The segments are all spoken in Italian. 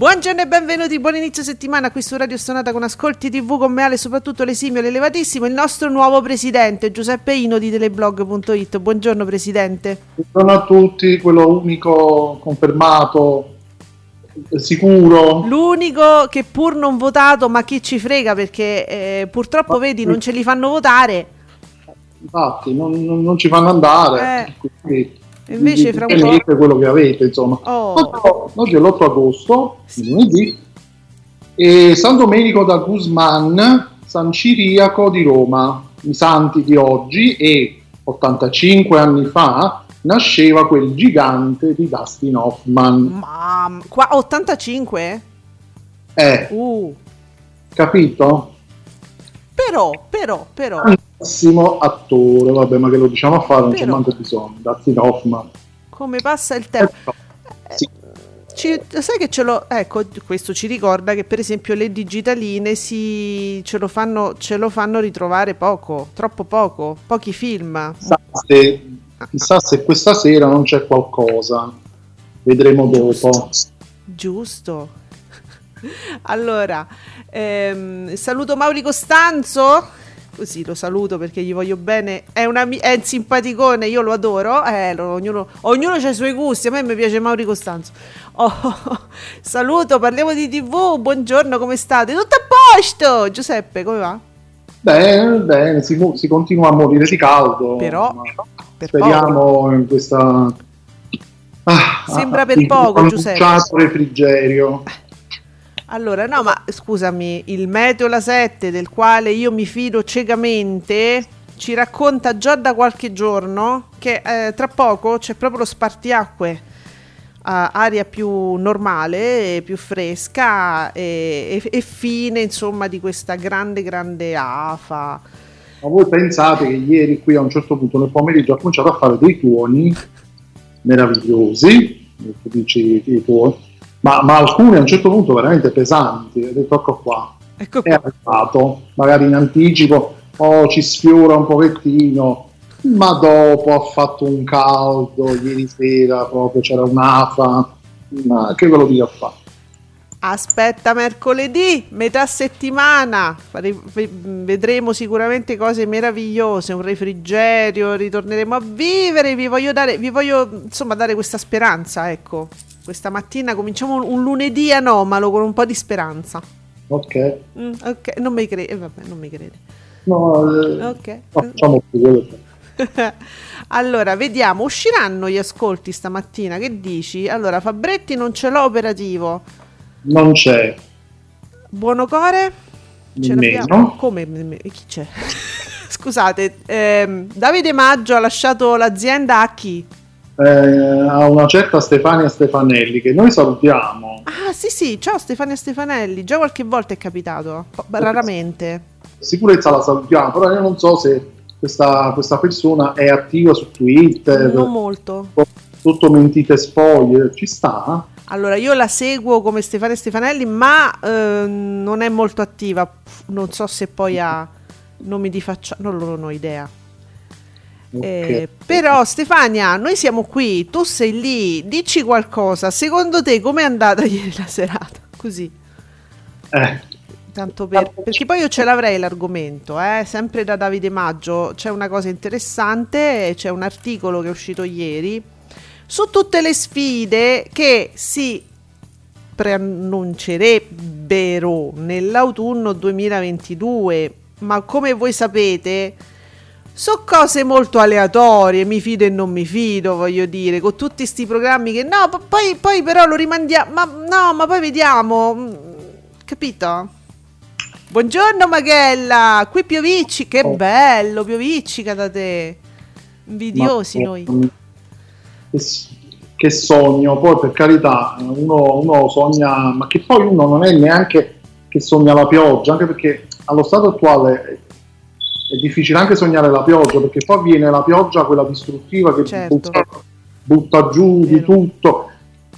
Buongiorno e benvenuti, buon inizio settimana qui su Radio Stonata con Ascolti TV con me Ale, soprattutto l'esimio l'elevatissimo, il nostro nuovo presidente Giuseppe Ino di teleblog.it. Buongiorno presidente. Buongiorno a tutti, quello unico confermato, sicuro. L'unico che pur non votato, ma chi ci frega perché eh, purtroppo vedi non ce li fanno votare. Infatti non, non, non ci fanno andare. Eh. Quindi, Invece fra un po'... quello che avete, insomma. Oh. Oggi è l'8 agosto, lunedì, e San Domenico da Guzman, San Ciriaco di Roma, i santi di oggi e 85 anni fa nasceva quel gigante di Dustin Hoffman. Ma qua 85? Eh. Uh. Capito? Però, però, però grandissimo attore, vabbè, ma che lo diciamo a fare, non c'è manco bisogno. Dustin Hoffman. Come passa il tempo? Eh, sì. Ci, sai che ce lo ecco questo ci ricorda che per esempio le digitaline si, ce, lo fanno, ce lo fanno ritrovare poco troppo poco pochi film chissà se, chissà se questa sera non c'è qualcosa vedremo giusto, dopo giusto allora ehm, saluto Mauri Costanzo così lo saluto perché gli voglio bene. È, una, è un simpaticone, io lo adoro. Eh, lo, ognuno, ognuno ha i suoi gusti. A me mi piace Mauri Costanzo. Oh, saluto, parliamo di TV. Buongiorno, come state? Tutto a posto! Giuseppe, come va? Bene, bene, si, si continua a morire di caldo. Però, per speriamo poco. in questa. Ah, Sembra ah, per poco, Giuseppe. refrigerio. Allora, no, ma scusami, il Meteo La 7 del quale io mi fido ciecamente ci racconta già da qualche giorno che eh, tra poco c'è proprio lo spartiacque a aria più normale, più fresca e, e, e, fine insomma di questa grande grande afa. Ma voi pensate che ieri qui a un certo punto nel pomeriggio ha cominciato a fare dei tuoni meravigliosi, dici i tuoni, ma, ma, alcune a un certo punto veramente pesanti. Ho detto ecco qua, ecco qua. è arrivato, magari in anticipo, oh, ci sfiora un pochettino, ma dopo ha fatto un caldo ieri sera, proprio c'era un'afa, ma che ve lo dico a fare? Aspetta mercoledì, metà settimana, vedremo sicuramente cose meravigliose, un refrigerio, ritorneremo a vivere, vi voglio dare, vi voglio, insomma, dare questa speranza, ecco. Questa mattina cominciamo un lunedì anomalo con un po' di speranza. Ok. Mm, ok, non mi crede, eh, vabbè, non mi crede. No, eh, ok. Facciamo più allora, vediamo, usciranno gli ascolti stamattina, che dici? Allora, Fabretti non ce l'ho operativo non c'è. Buonocore? Ce l'abbiamo? Come? Chi c'è? Scusate, ehm, Davide Maggio ha lasciato l'azienda a chi? Eh, a una certa Stefania Stefanelli che noi salutiamo. Ah sì sì, ciao Stefania Stefanelli, già qualche volta è capitato, raramente. Sicurezza la salutiamo, però io non so se questa, questa persona è attiva su Twitter. Non molto. Tutto mentite spoglie, ci sta? Allora, io la seguo come Stefania Stefanelli, ma eh, non è molto attiva. Non so se poi ha nomi di faccia, non, non ho idea. Okay. Eh, però Stefania, noi siamo qui, tu sei lì, dici qualcosa. Secondo te com'è andata ieri la serata? Così. Eh, tanto per, perché poi io ce l'avrei l'argomento, eh? sempre da Davide Maggio, c'è una cosa interessante, c'è un articolo che è uscito ieri su tutte le sfide che si preannuncerebbero nell'autunno 2022, ma come voi sapete sono cose molto aleatorie, mi fido e non mi fido, voglio dire, con tutti questi programmi che no, poi, poi però lo rimandiamo, ma no, ma poi vediamo, mm, capito? Buongiorno Maghella, qui Piovicci, che oh. bello, Pioviccica da te, invidiosi ma, noi. Che sogno, poi per carità, uno, uno sogna, ma che poi uno non è neanche che sogna la pioggia, anche perché allo stato attuale è difficile anche sognare la pioggia perché poi viene la pioggia quella distruttiva che certo. butta, butta, giù di tutto.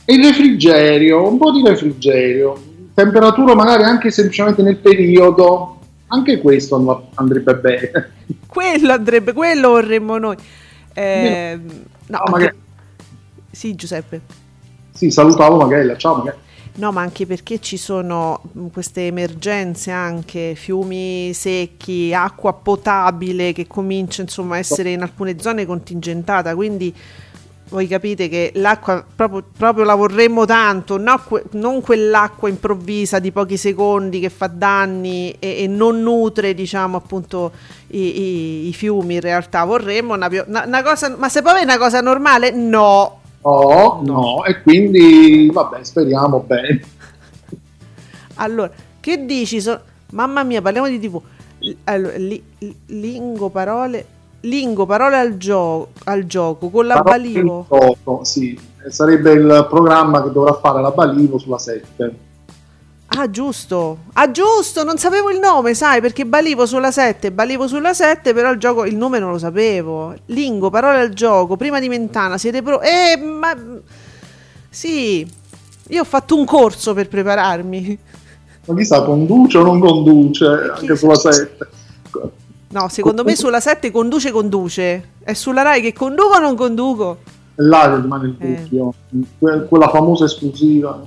E il refrigerio, un po' di refrigerio temperatura magari anche semplicemente nel periodo anche questo andrebbe bene. Quello andrebbe, quello vorremmo noi. Eh, no, no anche... magari... sì Giuseppe. Sì salutavo Maghella, ciao Maghella No, ma anche perché ci sono mm, queste emergenze anche, fiumi secchi, acqua potabile che comincia insomma a essere in alcune zone contingentata, quindi voi capite che l'acqua proprio, proprio la vorremmo tanto, no, que- non quell'acqua improvvisa di pochi secondi che fa danni e, e non nutre, diciamo, appunto i, i, i, fiumi in realtà. Vorremmo una, una, una cosa, ma se poi è una cosa normale, no, No, no, e quindi vabbè, speriamo bene. Allora, che dici? So- Mamma mia, parliamo di TV. Allora, li, lingo parole lingo parole al, gio- al gioco con la parole Balivo. Gioco, sì, sarebbe il programma che dovrà fare la Balivo sulla 7. Ah, giusto. Ah, giusto, non sapevo il nome, sai, perché balivo sulla 7, balivo sulla 7, però il gioco, il nome non lo sapevo. Lingo, parole al gioco, prima di Mentana, siete pro... Eh, ma... Sì, io ho fatto un corso per prepararmi. Ma chissà, conduce o non conduce anche sulla 7? No, secondo me sulla 7 conduce, conduce. È sulla Rai che conduco o non conduco? Là rimane il eh. dubbio. Eh. Quella famosa esclusiva.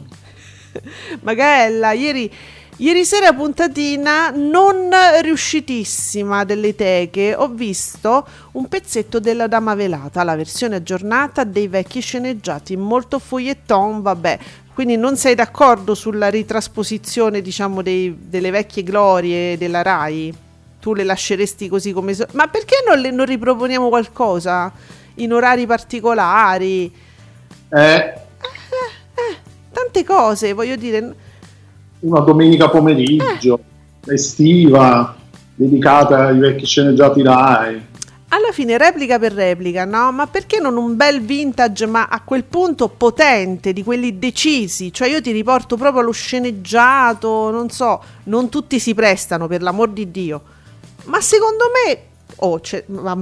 Magella, ieri, ieri sera puntatina non riuscitissima delle teche, ho visto un pezzetto della Dama Velata, la versione aggiornata dei vecchi sceneggiati, molto foglietton, vabbè, quindi non sei d'accordo sulla ritrasposizione, diciamo, dei, delle vecchie glorie della RAI? Tu le lasceresti così come sono? Ma perché non, le, non riproponiamo qualcosa in orari particolari? Eh, tante cose, voglio dire. Una domenica pomeriggio, eh. estiva, dedicata ai vecchi sceneggiati Rai. Alla fine replica per replica, no? Ma perché non un bel vintage, ma a quel punto potente, di quelli decisi? Cioè io ti riporto proprio allo sceneggiato, non so, non tutti si prestano, per l'amor di Dio. Ma secondo me oh,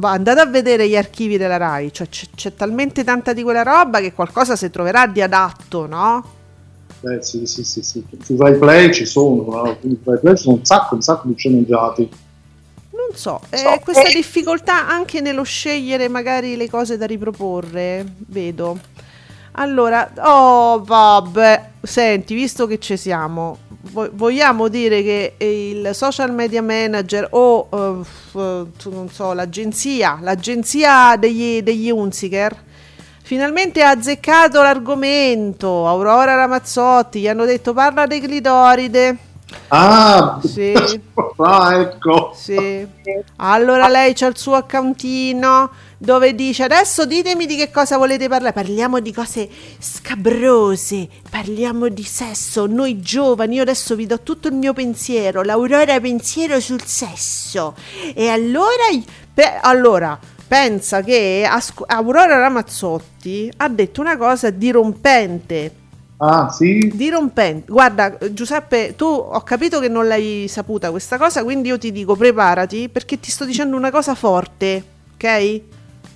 andate a vedere gli archivi della RAI, cioè c'è, c'è, talmente tanta di quella roba che qualcosa si troverà di adatto, no? Eh, sì, sì, sì, sì. Su Rai Play ci sono, no? su Rai Play ci sono un sacco, un sacco di sceneggiati. Non so, eh, questa difficoltà anche nello scegliere magari le cose da riproporre, vedo. Allora, oh vabbè, senti, visto che ci siamo, vogliamo dire che il social media manager o, uh, non so, l'agenzia, l'agenzia degli, degli Unziker, Finalmente ha azzeccato l'argomento. Aurora Ramazzotti gli hanno detto parla di clitoride. Ah, sì. ah ecco. Sì. Allora lei c'ha il suo accountino dove dice adesso ditemi di che cosa volete parlare. Parliamo di cose scabrose, parliamo di sesso. Noi giovani, io adesso vi do tutto il mio pensiero, l'aurora pensiero sul sesso. E allora, beh, allora pensa che Aurora Ramazzotti ha detto una cosa dirompente. Ah, sì? Dirompente. Guarda, Giuseppe, tu ho capito che non l'hai saputa questa cosa, quindi io ti dico preparati perché ti sto dicendo una cosa forte, ok?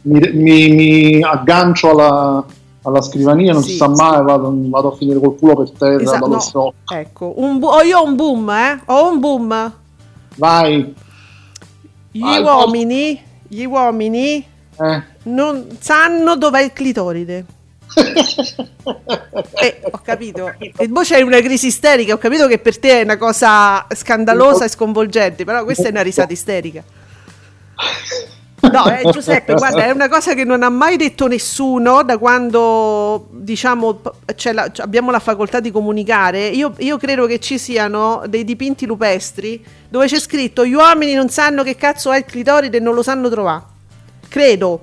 Mi, mi, mi aggancio alla, alla scrivania, non sì, si sa mai, vado, vado, a finire col culo per terra esatto, dallo no, Ecco, un bu- oh, io ho un boom, eh? Ho un boom. Vai. Gli Vai, uomini gli uomini eh. non sanno dov'è il clitoride. eh, ho capito. E poi c'è una crisi isterica. Ho capito che per te è una cosa scandalosa e sconvolgente, però questa è una risata isterica. No, eh, Giuseppe, guarda, è una cosa che non ha mai detto nessuno da quando, diciamo, la, abbiamo la facoltà di comunicare. Io, io, credo che ci siano dei dipinti rupestri dove c'è scritto gli uomini non sanno che cazzo è il clitoride e non lo sanno trovare. Credo.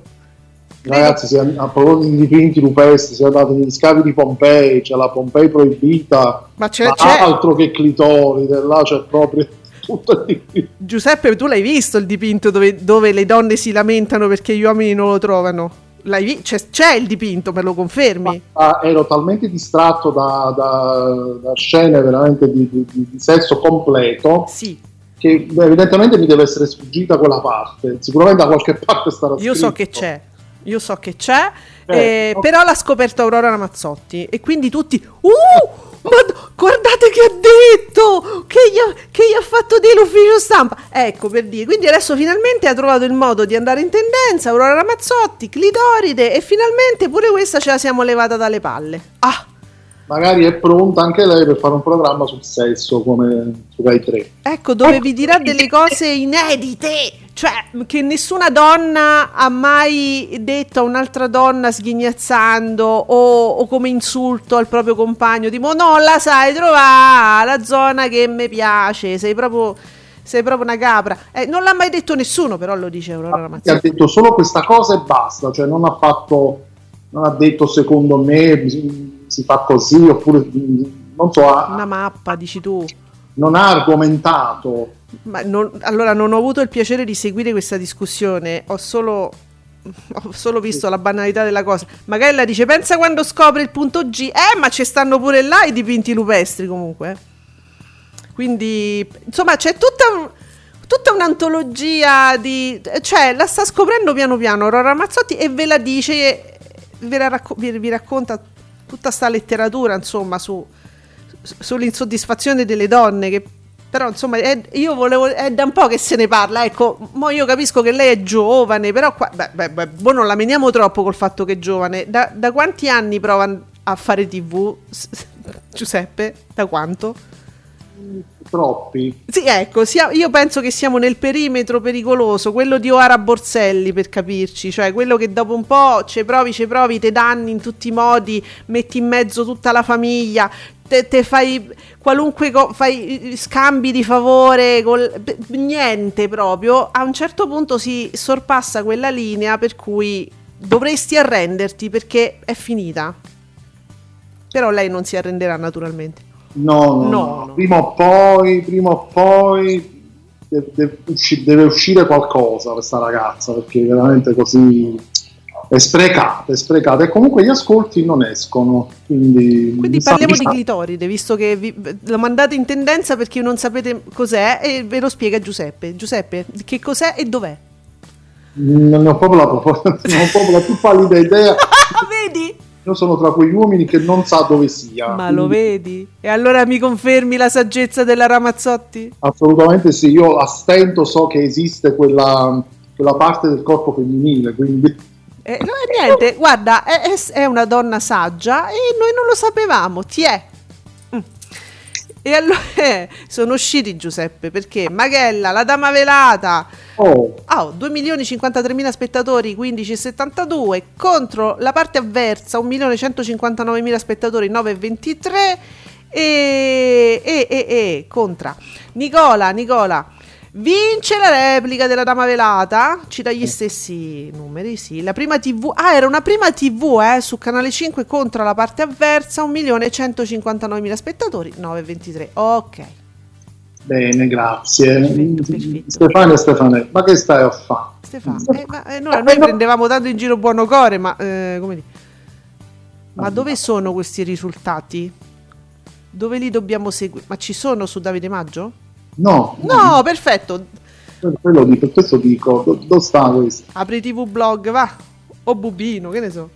Credo. Ragazzi, se, a proposito di dipinti rupestri, se andate negli scavi di Pompei, c'è la Pompei proibita, ma c'è, ma c'è. altro che clitoride, là c'è proprio tutto il dipinto. Giuseppe, tu l'hai visto il dipinto dove, dove, le donne si lamentano perché gli uomini non lo trovano? Vi- c'è, c'è, il dipinto, me lo confermi? Ma, ero talmente distratto da, da, da scene veramente di, di, di, sesso completo. Sì. Che evidentemente mi deve essere sfuggita quella parte. Sicuramente da qualche parte starà Io so che c'è. Io so che c'è, eh, eh, okay. però l'ha scoperto Aurora Ramazzotti e quindi tutti uh ma guardate che ha detto! Che gli ha, che gli ha fatto dire l'ufficio stampa! Ecco per dire. Quindi adesso finalmente ha trovato il modo di andare in tendenza. Aurora Ramazzotti, Clitoride. E finalmente pure questa ce la siamo levata dalle palle. Ah! Magari è pronta anche lei per fare un programma sul sesso come su Rai 3. Ecco, dove vi dirà delle cose inedite cioè, che nessuna donna ha mai detto a un'altra donna sghignazzando o, o come insulto al proprio compagno, tipo no, la sai trovare la zona che mi piace, sei proprio sei proprio una capra. Eh, non l'ha mai detto nessuno, però lo dice Aurora Ramazzotti. Ha detto solo questa cosa e basta, cioè non ha fatto, non ha detto secondo me si fa così oppure non so. Ha, una mappa, dici tu. Non ha argomentato non, allora, non ho avuto il piacere di seguire questa discussione, ho solo, ho solo visto la banalità della cosa. Magari la dice, pensa quando scopre il punto G, eh, ma ci stanno pure là i dipinti rupestri comunque. Quindi, insomma, c'è tutta, tutta un'antologia di... cioè, la sta scoprendo piano piano Rora Mazzotti e ve la dice, ve la racco- vi, vi racconta tutta sta letteratura, insomma, su, sull'insoddisfazione delle donne che però insomma è, io volevo è da un po' che se ne parla ecco. Mo io capisco che lei è giovane però qua, beh, beh, beh, boh, non la meniamo troppo col fatto che è giovane. Da, da quanti anni prova a fare tv Giuseppe da quanto? troppi. Sì ecco sia, io penso che siamo nel perimetro pericoloso quello di Oara Borselli per capirci. Cioè quello che dopo un po' ci provi ci provi te danni in tutti i modi metti in mezzo tutta la famiglia te, te fai qualunque co- fai scambi di favore, col, niente proprio, a un certo punto si sorpassa quella linea per cui dovresti arrenderti perché è finita. Però lei non si arrenderà naturalmente. No, no, no, no. prima o poi, prima o poi deve, deve, usci- deve uscire qualcosa questa ragazza perché veramente così è sprecata, è sprecata e comunque gli ascolti non escono. Quindi, quindi parliamo di clitoride, visto che vi, lo mandate in tendenza perché non sapete cos'è e ve lo spiega Giuseppe. Giuseppe, che cos'è e dov'è? Non ho proprio la, proprio la più pallida idea. Vedi? Io sono tra quegli uomini che non sa dove sia. Ma quindi... lo vedi? E allora mi confermi la saggezza della Ramazzotti? Assolutamente sì, io a stento so che esiste quella, quella parte del corpo femminile, quindi eh, no, niente, guarda, è, è, una donna saggia e noi non lo sapevamo, ti è. Mm. E allora eh, sono usciti Giuseppe perché Maghella, la dama velata, oh. oh 2 milioni 53 mila spettatori, 15,72 contro la parte avversa, 1 milione 159 mila spettatori, 9,23 e, e, e, e contra Nicola, Nicola Vince la replica della Dama Velata. Ci dà gli stessi numeri, sì. La prima TV. Ah, era una prima TV, eh, su Canale 5 contro la parte avversa. 1.159.000 spettatori, 9,23. Ok. Bene, grazie. Perfetto, perfetto. Stefano e Stefano, ma che stai a fare? Stefano, eh, ma, eh, noi, noi prendevamo tanto in giro buono core, ma eh, come dire. Ma dove sono questi risultati? Dove li dobbiamo seguire? Ma ci sono su Davide Maggio? No. No, perfetto. Quello dico, questo dico, dove sta questo? Apri TV blog, va. O Bubino, che ne so.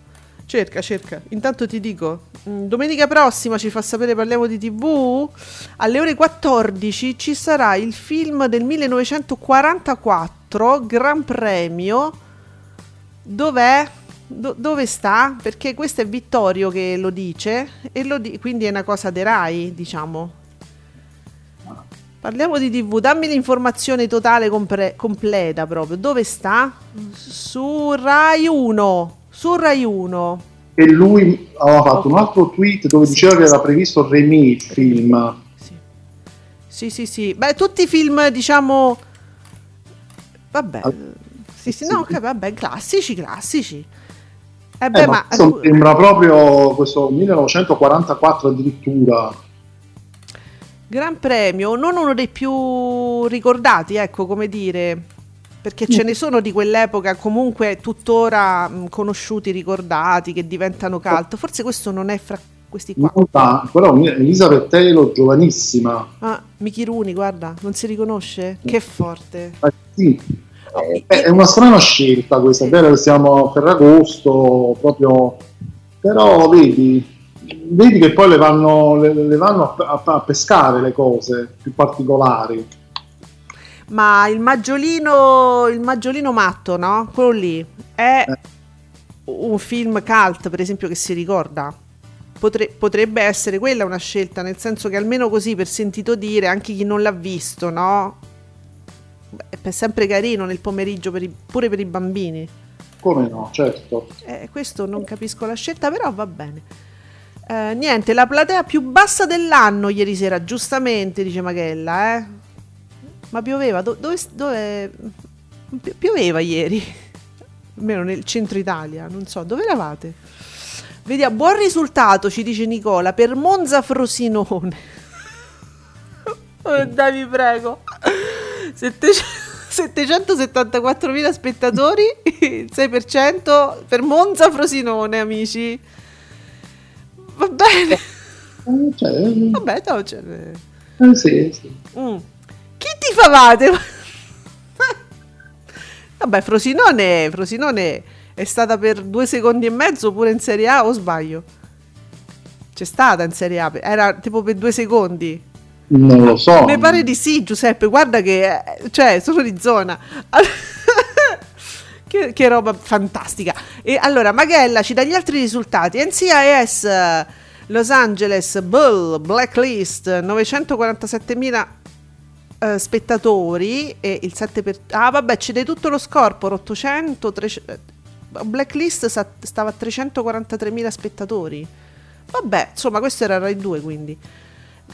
Cerca, cerca. Intanto ti dico, mm, domenica prossima ci fa sapere parliamo di TV. Alle ore 14 ci sarà il film del 1944, Gran Premio. Dov'è? Do- dove sta? Perché questo è Vittorio che lo dice e lo di- quindi è una cosa de Rai, diciamo. Parliamo di TV, dammi l'informazione totale compre- completa proprio. Dove sta? Su Rai 1. Su Rai 1. E lui aveva fatto okay. un altro tweet dove diceva che era previsto remake film. Sì. sì, sì, sì. Beh, tutti i film, diciamo... Vabbè. Ah, sì, sì, no, okay, vabbè, classici, classici. Eh beh, eh, ma, ma sembra proprio questo 1944 addirittura Gran premio, non uno dei più ricordati, ecco come dire, perché ce ne sono di quell'epoca comunque tuttora mh, conosciuti, ricordati, che diventano cult. Forse questo non è fra questi qua. No, però Elisabeth Taylor giovanissima. Ah, Mickey Rooney, guarda, non si riconosce? Che forte. Eh, sì. Eh, è una strana scelta questa, è vero che siamo a Ferragosto, proprio... Però vedi, vedi che poi le vanno, le, le vanno a, a, pescare le cose più particolari. Ma il maggiolino, il maggiolino matto, no? Quello lì è eh. un film cult, per esempio, che si ricorda. Potre, potrebbe essere quella una scelta, nel senso che almeno così per sentito dire, anche chi non l'ha visto, no? È sempre carino nel pomeriggio per i, pure per i bambini. Come no, certo. Eh, questo non capisco la scelta, però va bene. Eh, niente, la platea più bassa dell'anno ieri sera, giustamente, dice Maghella, eh. Ma pioveva, Do- dove, dove... Pioveva ieri, almeno nel centro Italia, non so, dove eravate? Vediamo, buon risultato, ci dice Nicola, per Monza Frosinone. dai, vi prego. 774.000 spettatori, il 6% per Monza Frosinone, amici. Va bene. Eh, cioè, eh, Vabbè, no, cioè... Eh, sì, sì. Mm. Chi ti favate? Vabbè, Frosinone, Frosinone è stata per due secondi e mezzo pure in Serie A o sbaglio? C'è stata in Serie A, era tipo per due secondi. Non lo so. Mi pare di sì, Giuseppe, guarda che... Cioè, sono di zona. Che, che, roba fantastica. E allora, Maghella ci dà gli altri risultati. NCIS eh, Los Angeles Bull Blacklist 947.000 eh, spettatori e il 7%. Per... Ah, vabbè, ci dai tutto lo scorporo 800. 300... Eh, Blacklist stava a 343.000 spettatori. Vabbè, insomma, questo era Rai 2 quindi.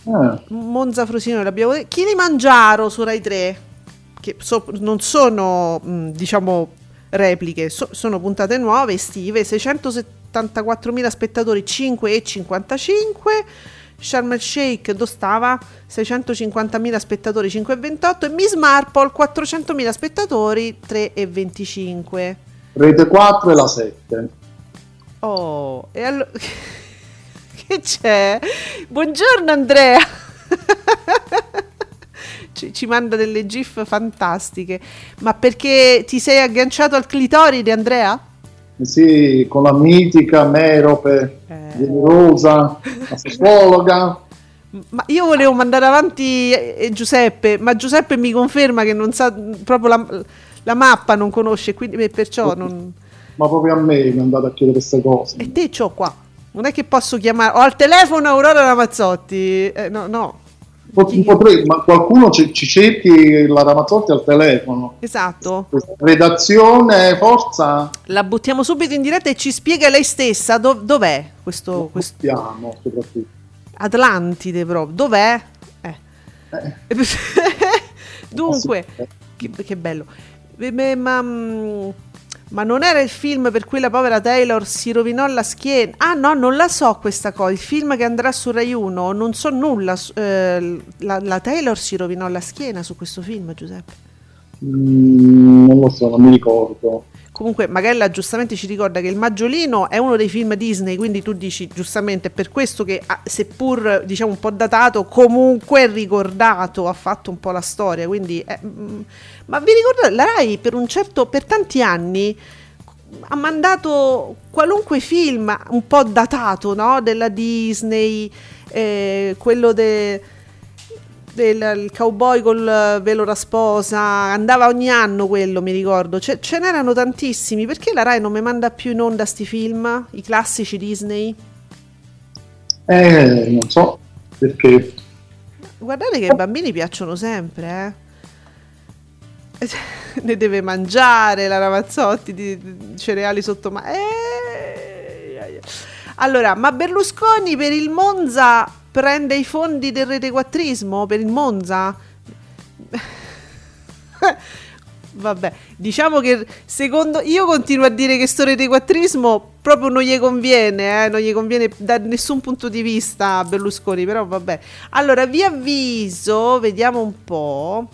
Ah. Monza Frosino l'abbiamo detto. Kilimangiaro su Rai 3 che so, non sono diciamo repliche. So- sono puntate nuove, estive, 674.000 spettatori, 5,55. Sharm el Sheikh dove stava 650.000 spettatori 5,28 e Miss Marple 400.000 spettatori 3,25 Rete 4 e la 7 oh e allora che c'è? buongiorno Andrea ci, manda delle gif fantastiche. Ma perché ti sei agganciato al clitoride, Andrea? Sì, con la mitica Merope, eh. generosa, la sessuologa. Ma io volevo mandare avanti eh, Giuseppe, ma Giuseppe mi conferma che non sa proprio la, la mappa, non conosce, quindi perciò non... Ma proprio a me mi è andato a chiedere queste cose. E te c'ho qua. Non è che posso chiamare... Ho al telefono Aurora Ramazzotti. Eh, no, no. Potrei, ma qualcuno ci, ci, cerchi la Ramazzotti al telefono. Esatto. Redazione, forza. La buttiamo subito in diretta e ci spiega lei stessa do, dov'è questo... questo... Buttiamo, soprattutto. Atlantide proprio. Dov'è? Eh. Eh. Dunque, che, che, bello. Ma, mm, ma non era il film per cui la povera Taylor si rovinò la schiena? Ah no, non la so questa cosa. Il film che andrà su Rai 1, non so nulla. Eh, la, la, Taylor si rovinò la schiena su questo film, Giuseppe? Mm, non lo so, non mi ricordo. Comunque, Magella giustamente ci ricorda che Il Maggiolino è uno dei film Disney, quindi tu dici giustamente, per questo che, ah, seppur diciamo un po' datato, comunque ricordato, ha fatto un po' la storia. Quindi, eh, mm, ma vi ricordate, la Rai per un certo, per tanti anni ha mandato qualunque film un po' datato, no? Della Disney, eh, quello de del il cowboy col velo rasposa, andava ogni anno quello, mi ricordo. Ce, ce n'erano tantissimi. Perché la Rai non mi manda più in onda sti film? I classici Disney? Eh, non so perché. Guardate che ai bambini piacciono sempre, eh. ne deve mangiare la Ramazzotti di, di cereali sotto ma eh, allora ma Berlusconi per il Monza prende i fondi del retequattrismo per il Monza? Vabbè diciamo che secondo io continuo a dire che sto retequattrismo proprio non gli conviene eh? non gli conviene da nessun punto di vista a Berlusconi però vabbè. Allora vi avviso vediamo un po'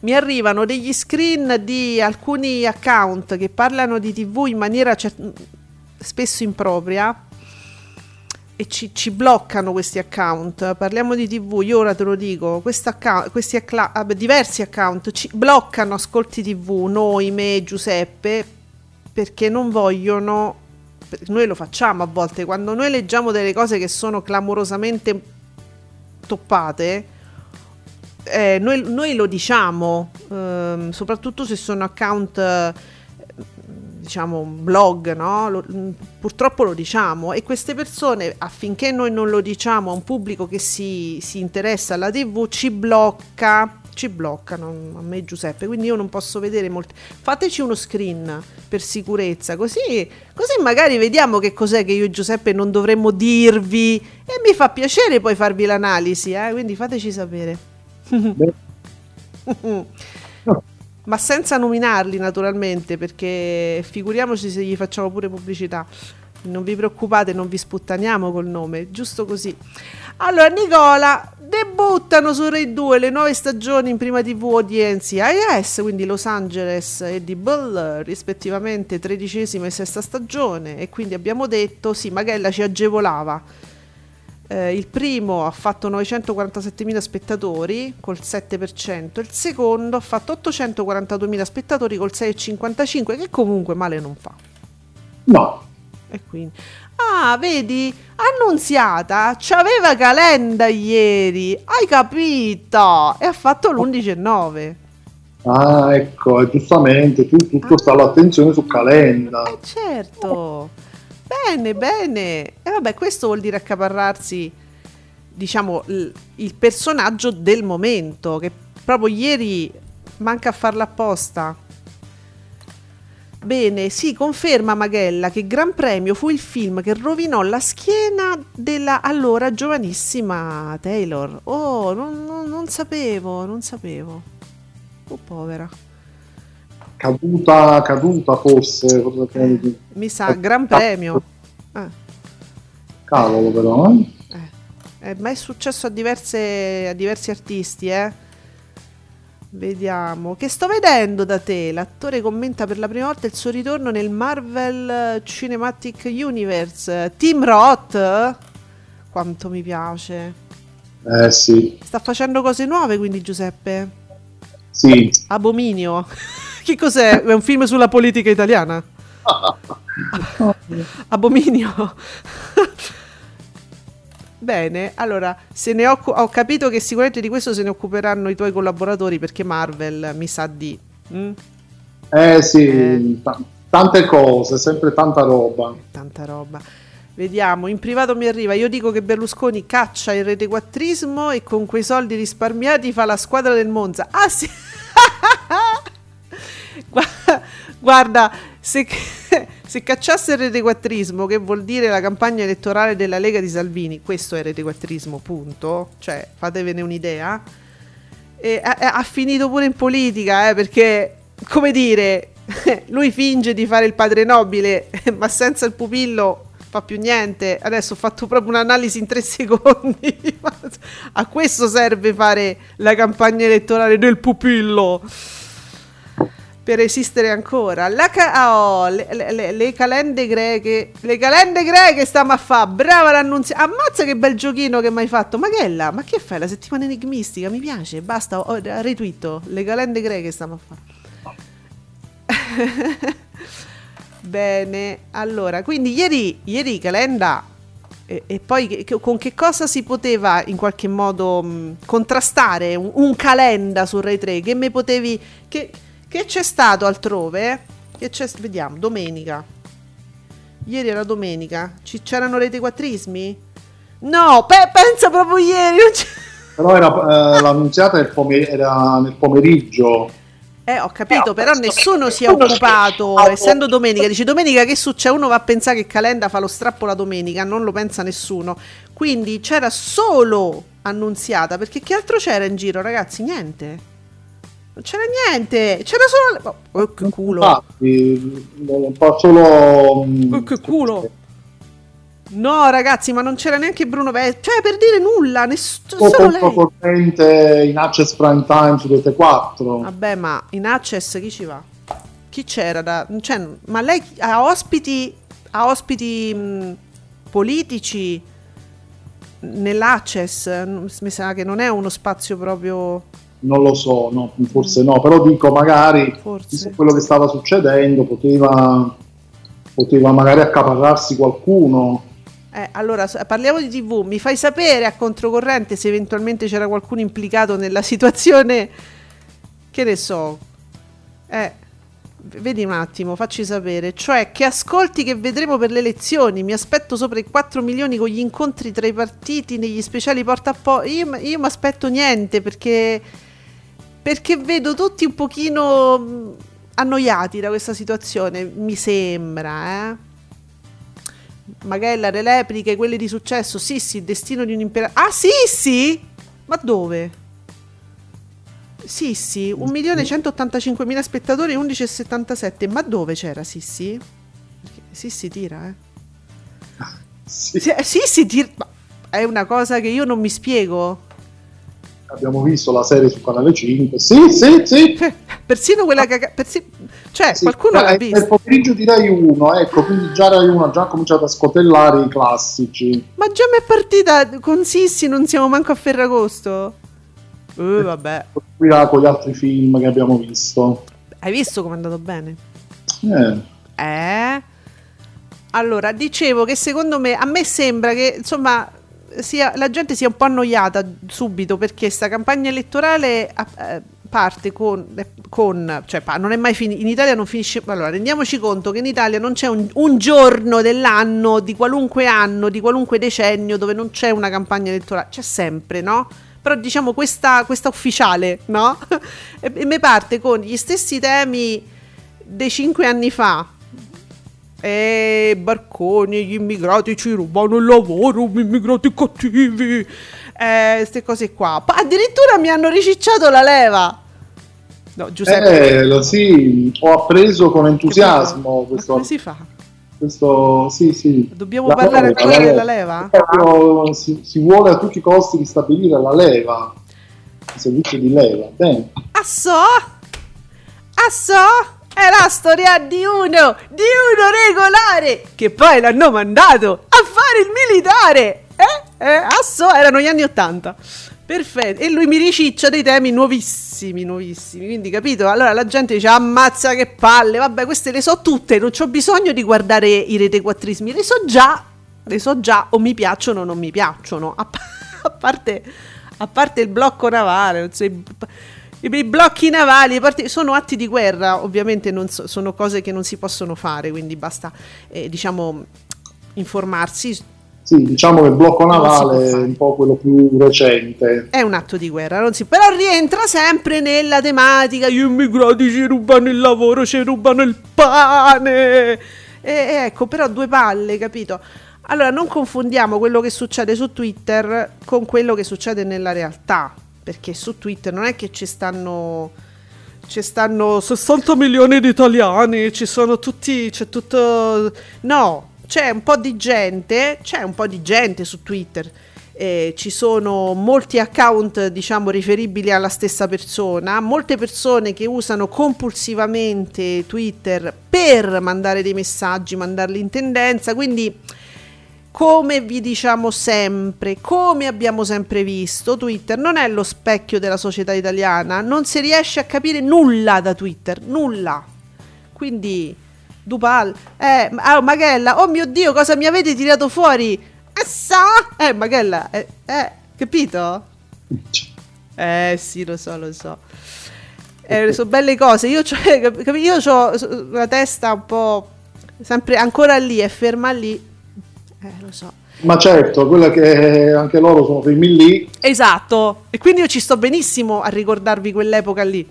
mi arrivano degli screen di alcuni account che parlano di TV in maniera cer- spesso impropria e ci, ci, bloccano questi account. Parliamo di TV, io ora te lo dico, account, questi accla- diversi account ci bloccano ascolti TV, noi, me, Giuseppe, perché non vogliono noi lo facciamo a volte quando noi leggiamo delle cose che sono clamorosamente toppate eh, noi, noi, lo diciamo, ehm, soprattutto se sono account, diciamo, blog, no? Lo, mm, purtroppo lo diciamo. E queste persone, affinché noi non lo diciamo a un pubblico che si, si interessa alla TV, ci blocca ci bloccano a me Giuseppe. Quindi io non posso vedere molti. Fateci uno screen per sicurezza così, così magari vediamo che cos'è che io e Giuseppe non dovremmo dirvi. E mi fa piacere poi farvi l'analisi eh? quindi fateci sapere ma senza nominarli naturalmente, perché figuriamoci se gli facciamo pure pubblicità. Non vi preoccupate, non vi sputtaniamo col nome, giusto così. Allora, Nicola, debuttano su Rai 2 le nuove stagioni in prima TV audienze IS, quindi Los Angeles e The Bull, rispettivamente tredicesima e sesta stagione. E quindi abbiamo detto, sì, Magella ci agevolava eh, il primo ha fatto 947.000 spettatori col 7%, il secondo ha fatto 842.000 spettatori col 6,55% che comunque male non fa. No. E quindi... Ah, vedi, annunziata, c'aveva Calenda ieri, hai capito? E ha fatto l'11,9. Ah, ecco, giustamente, tu, tutto ah. sta l'attenzione su Calenda. Eh, certo. Bene, bene. E vabbè, questo vuol dire accaparrarsi, diciamo, l- il personaggio del momento, che proprio ieri manca a farla apposta. Bene, sì, conferma Magella che Gran Premio fu il film che rovinò la schiena della allora giovanissima Taylor. Oh, non, non, non sapevo, non sapevo. Oh, povera caduta, caduta forse. Eh, mi sa, Gran Premio. Eh. Cavolo però. Eh. Eh, ma è successo a, diverse, a diversi artisti, eh. Vediamo. Che sto vedendo da te? L'attore commenta per la prima volta il suo ritorno nel Marvel Cinematic Universe. Tim Roth? Quanto mi piace. Eh sì. Sta facendo cose nuove quindi Giuseppe? Sì. Abominio. Che cos'è? È un film sulla politica italiana? Abominio. Bene, allora, se ne occu- ho capito che sicuramente di questo se ne occuperanno i tuoi collaboratori perché Marvel mi sa di... Mm? Eh sì, eh. T- tante cose, sempre tanta roba. Tanta roba. Vediamo, in privato mi arriva, io dico che Berlusconi caccia il retequattrismo e con quei soldi risparmiati fa la squadra del Monza. Ah sì! Guarda, se, se cacciasse il retequattrismo, che vuol dire la campagna elettorale della Lega di Salvini, questo è retequattrismo, punto, cioè fatevene un'idea, e ha, ha finito pure in politica, eh, perché, come dire, lui finge di fare il padre nobile, ma senza il pupillo fa più niente. Adesso ho fatto proprio un'analisi in tre secondi. A questo serve fare la campagna elettorale del pupillo per esistere ancora. Ca- oh, le, le, le, calende greche, le calende greche stiamo a fare. Brava l'annunzia. Ammazza che bel giochino che mi hai fatto. Ma che è là? Ma che fai? La settimana enigmistica? Mi piace. Basta, ho retweeto. Le calende greche stiamo a fare. Bene, allora, quindi ieri, ieri Calenda E, e poi che, con che cosa si poteva in qualche modo mh, contrastare un, un, calenda su Rai 3? Che me potevi. Che, che c'è stato altrove? Che c'è, vediamo, domenica. Ieri era domenica. C'erano rete quattrismi? No, pe- pensa proprio ieri. Però era, eh, l'annunziata nel pomer- era nel pomeriggio eh, ho capito, eh, però nessuno si è occupato, essendo domenica, dice domenica che succede? Uno va a pensare che Calenda fa lo strappo la domenica, non lo pensa nessuno. Quindi c'era solo annunziata, perché che altro c'era in giro, ragazzi? Niente. Non c'era niente, c'era solo... Oh, che culo. Infatti, fa solo... Oh, che culo. No, ragazzi, ma non c'era neanche Bruno Vespa. Cioè, per dire nulla, nessuno. Solo corrente in Access Prime Time su Rete 4. Vabbè, ma in Access chi ci va? Chi c'era da. Cioè, ma lei ha ospiti. Ha ospiti mh, politici nell'Access. Mi sa che non è uno spazio proprio. Non lo so, no, forse no, però dico magari forse. quello che stava succedendo poteva, poteva magari accaparrarsi qualcuno eh, allora, parliamo di TV. Mi fai sapere a controcorrente se eventualmente c'era qualcuno implicato nella situazione. Che ne so. Eh, vedi un attimo, facci sapere. Cioè, che ascolti che vedremo per le elezioni. Mi aspetto sopra i 4 milioni con gli incontri tra i partiti negli speciali porta a po'. Io, io mi aspetto niente perché. Perché vedo tutti un pochino mm, annoiati da questa situazione. Mi sembra, eh Magella, le repliche, quelle di successo. Sì, sì, destino di un imperatore. Ah, sì, sì! Ma dove? Sissi, 1.185.000 spettatori, 11,77. Ma dove c'era Sissi? Sissi tira, eh. Sì. Sissi tira... È una cosa che io non mi spiego abbiamo visto la serie su Canale 5. Sì, sì, sì. Persino quella che... Persi... Cioè, sì, qualcuno l'ha vista. Nel pomeriggio di Rai 1, ecco, quindi già Rai 1 ha già cominciato a scotellare i classici. Ma già mi è partita con Sissi, non siamo manco a Ferragosto. Uh, vabbè. Qui con gli altri film che abbiamo visto. Hai visto come è andato bene? Eh. Eh? Allora, dicevo che secondo me, a me sembra che, insomma, sia, la gente sia un po' annoiata subito perché sta campagna elettorale eh, parte con, con cioè non è mai finita, in Italia non finisce, allora rendiamoci conto che in Italia non c'è un, un, giorno dell'anno, di qualunque anno, di qualunque decennio dove non c'è una campagna elettorale, c'è sempre, no? Però diciamo questa, questa ufficiale, no? e, e mi parte con gli stessi temi dei cinque anni fa, e barconi, gli immigrati ci rubano il lavoro, gli immigrati cattivi, queste eh, cose qua. Pa- addirittura mi hanno ricicciato la leva. No, Giuseppe. Eh, sì, ho appreso con entusiasmo questo. come si fa? Questo, sì, sì. Dobbiamo la parlare leva, ancora della leva? Proprio, si, si, vuole a tutti i costi ristabilire la leva, il servizio di leva. Bene. Asso? Asso? È la storia di uno, di uno regolare, che poi l'hanno mandato a fare il militare. Eh? Eh? Asso, erano gli anni Ottanta. Perfetto. E lui mi riciccia dei temi nuovissimi, nuovissimi. Quindi, capito? Allora la gente dice: Ammazza che palle. Vabbè, queste le so tutte. Non ho bisogno di guardare i rete quattrismi. Le so già. Le so già. O mi piacciono o non mi piacciono. A, a, parte, a parte il blocco navale. Non so, i blocchi navali sono atti di guerra, ovviamente so, sono cose che non si possono fare, quindi basta eh, diciamo informarsi. Sì, diciamo che il blocco navale è un po' quello più recente. È un atto di guerra, si, però rientra sempre nella tematica, gli immigrati ci rubano il lavoro, ci rubano il pane. E ecco, però due palle, capito? Allora, non confondiamo quello che succede su Twitter con quello che succede nella realtà perché su Twitter non è che ci stanno ci stanno 60 milioni di italiani, ci sono tutti, c'è tutto... No, c'è un po' di gente, c'è un po' di gente su Twitter, eh, ci sono molti account, diciamo, riferibili alla stessa persona, molte persone che usano compulsivamente Twitter per mandare dei messaggi, mandarli in tendenza, quindi come vi diciamo sempre, come abbiamo sempre visto, Twitter non è lo specchio della società italiana, non si riesce a capire nulla da Twitter, nulla. Quindi, Dupal, eh, oh, Magella, oh mio Dio, cosa mi avete tirato fuori? Eh passa! Eh, ma che è la... Eh, eh, capito? Eh, sì, lo so, lo so. Eh, sono belle cose. Io, io ho la testa un po' sempre ancora lì, è ferma lì. Eh, lo so. Ma certo, quella che anche loro sono fermi lì. Esatto, e quindi io ci sto benissimo a ricordarvi quell'epoca lì.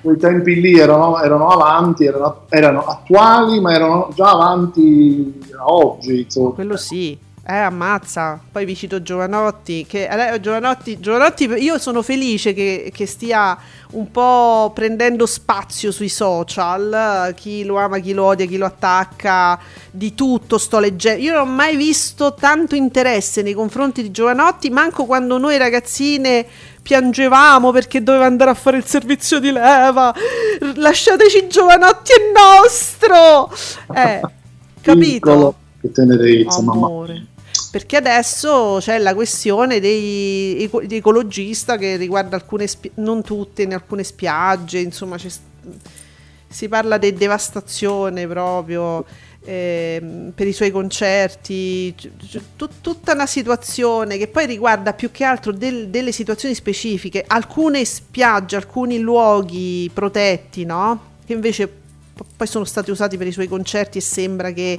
Quei tempi lì erano, erano avanti, erano, erano, attuali, ma erano già avanti a oggi. Insomma. Quello sì. Eh, ammazza. Poi vi cito Giovanotti. Che, eh, Giovanotti, Giovanotti, io sono felice che, che, stia un po' prendendo spazio sui social. Chi lo ama, chi lo odia, chi lo attacca. Di tutto sto leggendo. Io non ho mai visto tanto interesse nei confronti di Giovanotti. Manco quando noi ragazzine piangevamo perché doveva andare a fare il servizio di leva. Lasciateci Giovanotti è nostro. Eh, capito? Piccolo. Che tenerezza, Amore. mamma perché adesso c'è la questione dei, di ecologista che riguarda alcune, spi- non tutte, in alcune spiagge, insomma si parla di devastazione proprio eh, per i suoi concerti, tut- tutta una situazione che poi riguarda più che altro del- delle situazioni specifiche, alcune spiagge, alcuni luoghi protetti, no? Che invece p- poi sono stati usati per i suoi concerti e sembra che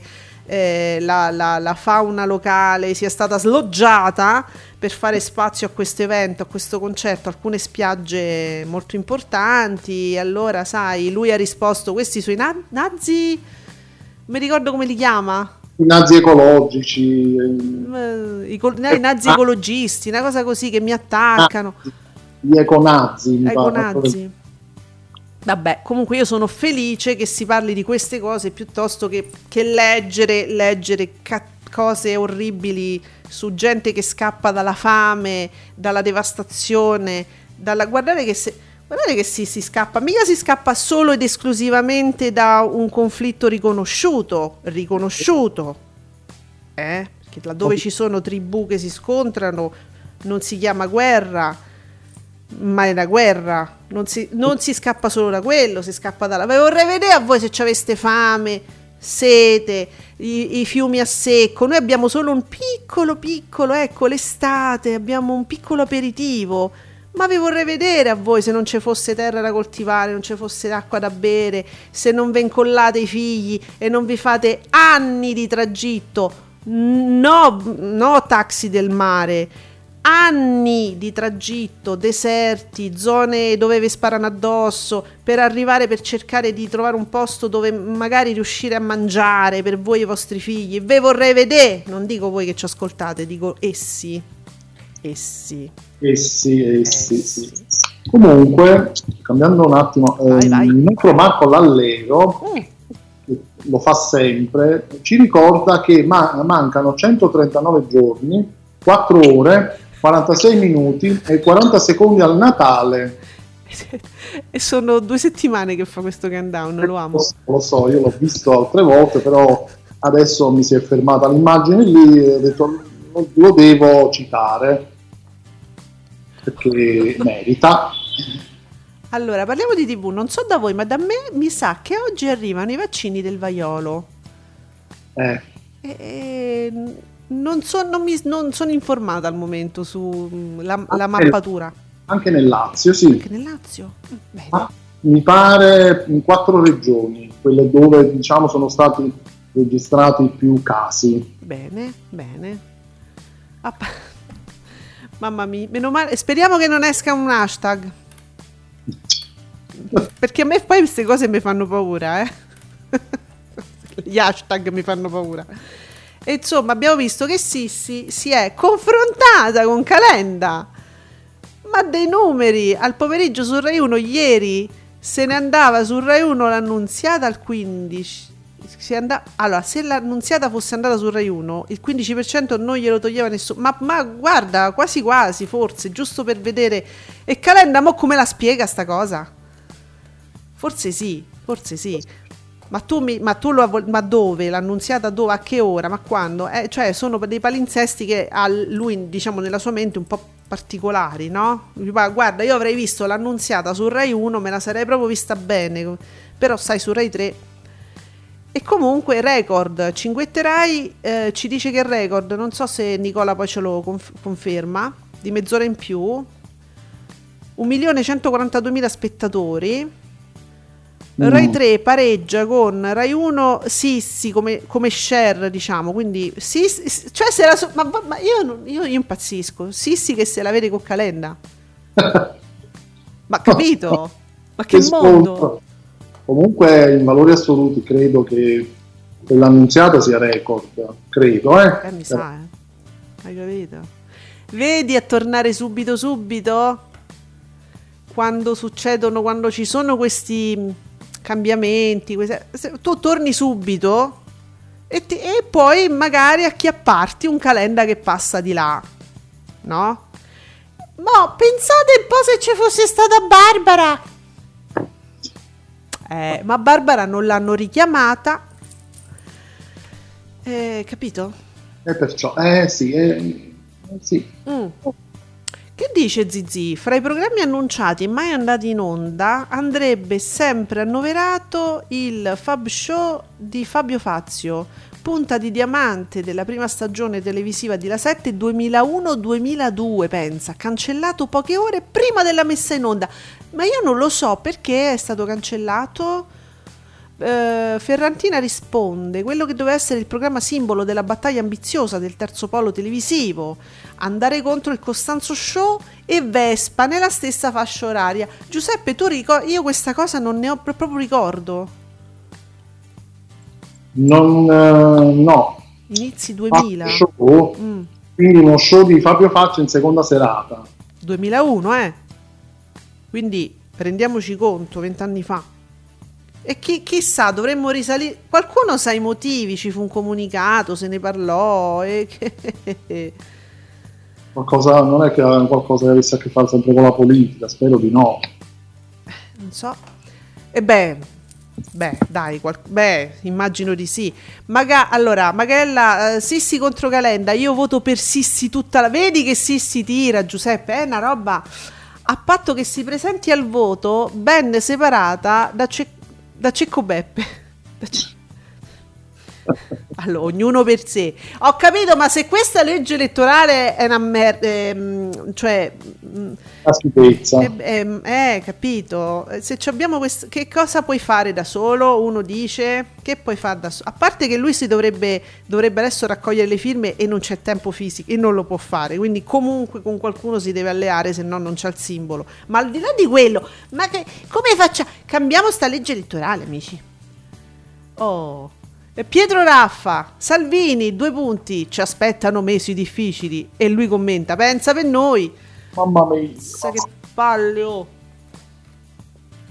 eh, la, la, la, fauna locale sia stata sloggiata per fare spazio a questo evento, a questo concerto, alcune spiagge molto importanti. Allora, sai, lui ha risposto: questi sui na- nazi, mi ricordo come li chiama. I nazi ecologici, eh, i, i nazi ah. ecologisti, una cosa così che mi attaccano. Gli econazzi. Econazzi. Vabbè, comunque io sono felice che si parli di queste cose piuttosto che, che leggere, leggere ca- cose orribili su gente che scappa dalla fame, dalla devastazione, dalla... guardate che, se... guardate che si, si scappa, mica si scappa solo ed esclusivamente da un conflitto riconosciuto, riconosciuto, eh? Perché laddove ci sono tribù che si scontrano non si chiama guerra ma è la guerra, non si, non si, scappa solo da quello, si scappa dalla... Vorrei vedere a voi se aveste fame, sete, i, i, fiumi a secco, noi abbiamo solo un piccolo, piccolo, ecco, l'estate, abbiamo un piccolo aperitivo, ma vi vorrei vedere a voi se non ci fosse terra da coltivare, non ci fosse acqua da bere, se non vi incollate i figli e non vi fate anni di tragitto, no, no taxi del mare anni di tragitto, deserti, zone dove vi sparano addosso per arrivare per cercare di trovare un posto dove magari riuscire a mangiare per voi e i vostri figli. Ve vorrei vedere, non dico voi che ci ascoltate, dico essi. Essi. Essi, essi, essi. Sì. Comunque, cambiando un attimo, vai, eh, vai. il nostro Marco Lallero, mm. che lo fa sempre, ci ricorda che ma- mancano 139 giorni, 4 ore 46 minuti e 40 secondi al Natale. E sono due settimane che fa questo countdown, lo amo. Lo so, lo so, io l'ho visto altre volte, però adesso mi si è fermata l'immagine lì e ho detto lo devo citare perché merita. Allora, parliamo di TV. Non so da voi, ma da me mi sa che oggi arrivano i vaccini del vaiolo. Eh. E, e, non, so, non, mi, non sono informata al momento sulla mm, la mappatura. Anche nel Lazio, sì. Anche nel Lazio? Mm, ah, mi pare in quattro regioni, quelle dove diciamo sono stati registrati più casi. Bene, bene. Ah, mamma mia, meno male. Speriamo che non esca un hashtag. Perché a me poi queste cose mi fanno paura, eh. Gli hashtag mi fanno paura. E insomma abbiamo visto che Sissi si è confrontata con Calenda. Ma dei numeri, al pomeriggio su Rai 1 ieri se ne andava su Rai 1 l'annunziata al 15. And- allora, se l'annunziata fosse andata su Rai 1, il 15% non glielo toglieva nessuno. Ma, ma, guarda, quasi quasi, forse, giusto per vedere. E Calenda, mo come la spiega sta cosa? Forse sì, forse sì. Ma tu, mi, ma tu lo ma dove? L'annunziata dove? A che ora? Ma quando? Eh, cioè, sono dei palinsesti che ha lui, diciamo, nella sua mente un po' particolari, no? Guarda, io avrei visto l'annunziata su Rai 1, me la sarei proprio vista bene, però sai, su Rai 3 E comunque record, Cinguetterai eh, ci dice che il record, non so se Nicola poi ce lo conf- conferma, di mezz'ora in più, 1.142.000 spettatori. Mm. Rai 3 pareggia con Rai 1 Sissi come, come share, diciamo. Quindi, Sissi, cioè se la so- ma, ma io, io, io, impazzisco. Sissi che se la vede con Calenda. ma capito? Ma che, che mondo! Comunque, in valori assoluti, credo che quell'annunziata sia record. Credo, eh. Eh, mi sa, eh. Hai capito? Vedi a tornare subito, subito? quando succedono, quando ci sono questi cambiamenti, queste, tu torni subito e, ti, e, poi magari acchiapparti un calenda che passa di là, no? Ma pensate un po' se ci fosse stata Barbara. Eh, ma Barbara non l'hanno richiamata. Eh, capito? E perciò, eh sì, eh, sì. Mm. Che dice Zizi? Fra i programmi annunciati e mai andati in onda andrebbe sempre annoverato il Fab Show di Fabio Fazio, punta di diamante della prima stagione televisiva di La 7 2001-2002, pensa, cancellato poche ore prima della messa in onda. Ma io non lo so perché è stato cancellato eh, Ferrantina risponde quello che doveva essere il programma simbolo della battaglia ambiziosa del terzo polo televisivo, andare contro il Costanzo Show e Vespa nella stessa fascia oraria. Giuseppe, tu ricordi? Io questa cosa non ne ho proprio ricordo. Non, uh, no. Inizi 2000. Show, mm. Quindi uno show di Fabio Faccio in seconda serata. 2001, eh. Quindi rendiamoci conto, vent'anni fa. E chi, chissà, dovremmo risalire. Qualcuno sa i motivi, ci fu un comunicato, se ne parlò. E che... qualcosa, non è che aveva qualcosa che avesse a che fare sempre con la politica, spero di no. Non so. E beh, beh, dai, qual... beh, immagino di sì. Maga... Allora, Magella, uh, Sissi contro Calenda, io voto per Sissi tutta la... Vedi che Sissi tira, Giuseppe, è una roba... A patto che si presenti al voto ben separata da... Ce da Cecco Beppe. Allora, ognuno per sé. Ho capito, ma se questa legge elettorale è una merda, ehm, cioè... Mm, La schifezza. Eh, eh, eh, capito. Se abbiamo questo... Che cosa puoi fare da solo? Uno dice... Che puoi fare da solo? A parte che lui si dovrebbe, dovrebbe adesso raccogliere le firme e non c'è tempo fisico e non lo può fare. Quindi comunque con qualcuno si deve alleare, se no non c'è il simbolo. Ma al di là di quello, ma che, come faccia? Cambiamo sta legge elettorale, amici. Oh... Pietro Raffa, Salvini, due punti, ci aspettano mesi difficili e lui commenta, pensa per noi. Mamma mia. Pensa che palle oh.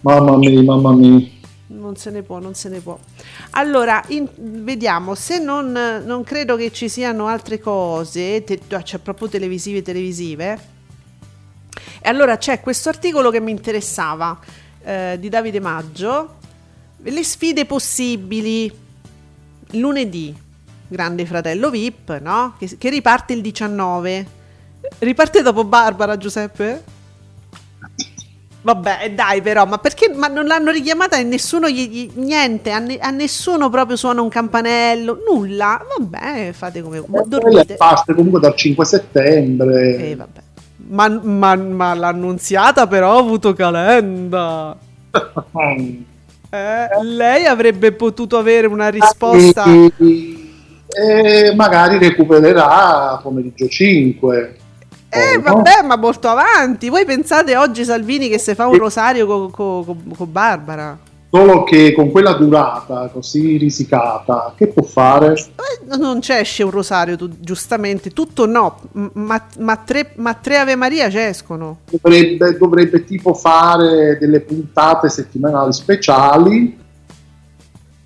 Mamma mia, mamma mia. Non se ne può, non se ne può. Allora, in, vediamo, se non, non, credo che ci siano altre cose, te, c'è proprio televisive televisive. E allora c'è questo articolo che mi interessava eh, di Davide Maggio, le sfide possibili lunedì, Grande Fratello VIP, no? Che, che riparte il 19. Riparte dopo Barbara, Giuseppe? Vabbè, dai, però, ma perché ma non l'hanno richiamata e nessuno gli, gli niente, a, ne, a, nessuno proprio suona un campanello, nulla. Vabbè, fate come dormite. Parte comunque dal 5 settembre. Eh, vabbè. Ma, ma, ma l'annunziata però ha avuto calenda. Eh, lei avrebbe potuto avere una risposta. E magari recupererà pomeriggio 5. Eh, oh, vabbè, no? ma molto avanti. Voi pensate oggi Salvini che se fa un rosario con co, co, co Barbara? Solo che con quella durata così risicata, che può fare? Eh, non c'è esce un rosario, tu, giustamente, tutto no, ma, ma, tre, ma tre Ave Maria ci escono. Dovrebbe, dovrebbe tipo fare delle puntate settimanali speciali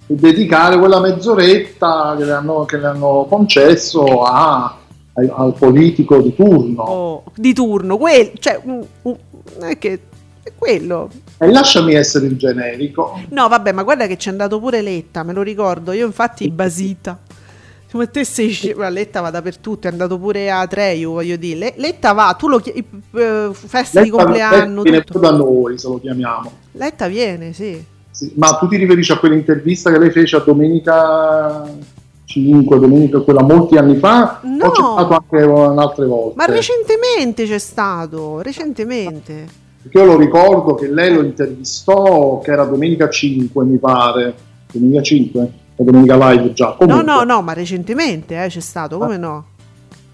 e dedicare quella mezz'oretta che le hanno, che le hanno concesso a, a, al politico di turno. Oh, di turno, quel, cioè, un, un, è che è quello. E lasciami essere il generico. No, vabbè, ma guarda che c'è andato pure Letta, me lo ricordo. Io infatti basita. Come te sei ma Letta va dappertutto, è andato pure a Treiu, voglio dire. Letta va, tu lo chiami uh, festa Letta, di compleanno. Letta viene tutto da noi, se lo chiamiamo. Letta viene, sì. sì, ma tu ti riferisci a quell'intervista che lei fece a Domenica 5, Domenica, quella molti anni fa? No. O c'è stato anche un'altra volta? Ma recentemente c'è stato, recentemente. Perché io lo ricordo che lei lo intervistò, che era Domenica 5, mi pare. Domenica 5? O Domenica Live già? Comunque. No, no, no, ma recentemente eh, c'è stato, come no?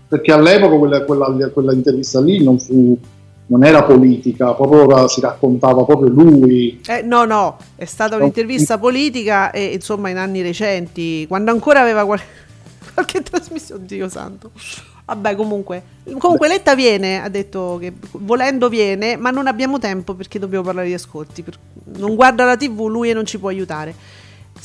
Perché all'epoca quella, quella, quella intervista lì non fu non era politica, proprio si raccontava proprio lui. Eh, no, no, è stata un'intervista politica e insomma in anni recenti, quando ancora aveva qual- qualche trasmissione, oddio santo. Vabbè, comunque, comunque Letta viene, ha detto che volendo viene, ma non abbiamo tempo perché dobbiamo parlare di ascolti. Non guarda la TV, lui e non ci può aiutare.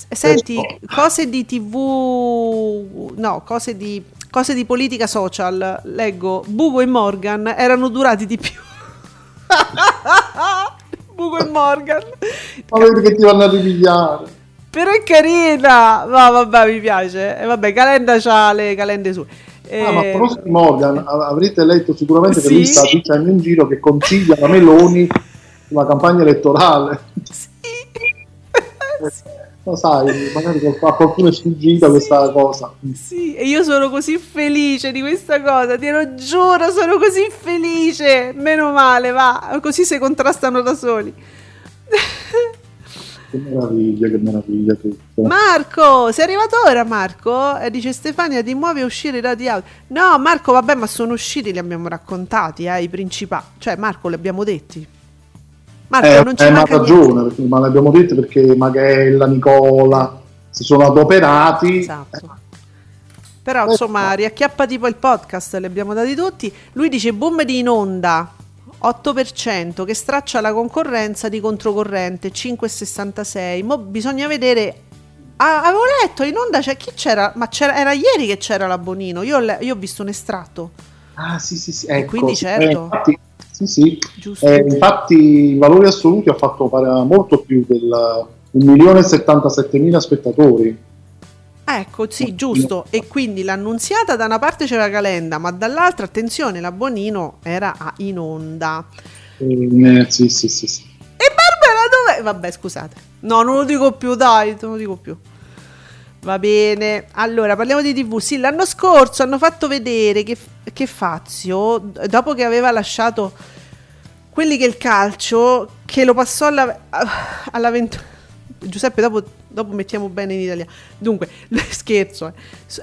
Senti, cose di TV, no, cose di, cose di politica social, leggo, Bugo e Morgan erano durati di più. Bugo e Morgan. Ma vedi che ti vanno a ripigliare. Però è carina. No, vabbè, mi piace. E vabbè, Calenda c'ha le calende sue. Ah, ma a proposito di Morgan, avrete letto sicuramente che sì. lui sta dicendo in giro che consiglia la Meloni sulla campagna elettorale. Sì. sì lo sai, magari a qualcuno è sfuggita questa cosa. Sì, e io sono così felice di questa cosa, te lo giuro, sono così felice. Meno male, va, così si contrastano da soli. Che meraviglia, che meraviglia tutto. Marco, sei arrivato ora Marco? E dice Stefania, ti muovi a uscire da di audio. No Marco, vabbè, ma sono usciti, li abbiamo raccontati, eh, i principali. Cioè Marco, li abbiamo detti. Marco, eh, non c'è una ragione, perché, ma l'abbiamo detto perché Maghella, Nicola si sono adoperati. Esatto. Però insomma, riacchiappati poi il podcast, li abbiamo dati tutti. Lui dice boom di in onda 8% che straccia la concorrenza di controcorrente 5,66. Mo bisogna vedere. Ah, avevo letto in onda cioè, chi c'era? Ma c'era, era ieri che c'era la Bonino. Io, io ho visto un estratto. Ah, sì, sì, sì. Ecco, quindi certo. Eh, infatti, sì, sì. Eh, infatti in valori assoluti ha fatto molto più del 1.077.000 spettatori. Ecco, sì, giusto. E quindi l'annunziata da una parte c'era Calenda, ma dall'altra, attenzione, la Bonino era in onda. Eh, sì, sì, sì, sì. E Barbara dov'è? Vabbè, scusate. No, non lo dico più, dai, non lo dico più. Va bene, allora parliamo di TV. Sì, l'anno scorso hanno fatto vedere che, che Fazio, dopo che aveva lasciato quelli che il calcio, che lo passò alla, all'avventura. Giuseppe, dopo, dopo, mettiamo bene in Italia. Dunque, scherzo, eh.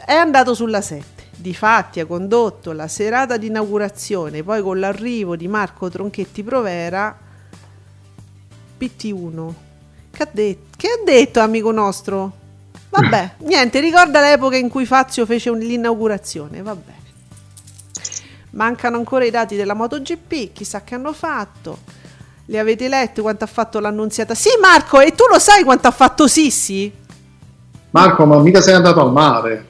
è andato sulla 7. Difatti ha condotto la serata di inaugurazione, poi con l'arrivo di Marco Tronchetti Provera, PT1. Che ha, detto, che ha detto, amico nostro? Vabbè, niente, ricorda l'epoca in cui Fazio fece l'inaugurazione, va bene. Mancano ancora i dati della MotoGP, chissà che hanno fatto. Li avete letti quanto ha fatto l'annunziata? Sì, Marco, e tu lo sai quanto ha fatto Sissi? Marco, ma mica sei andato al mare.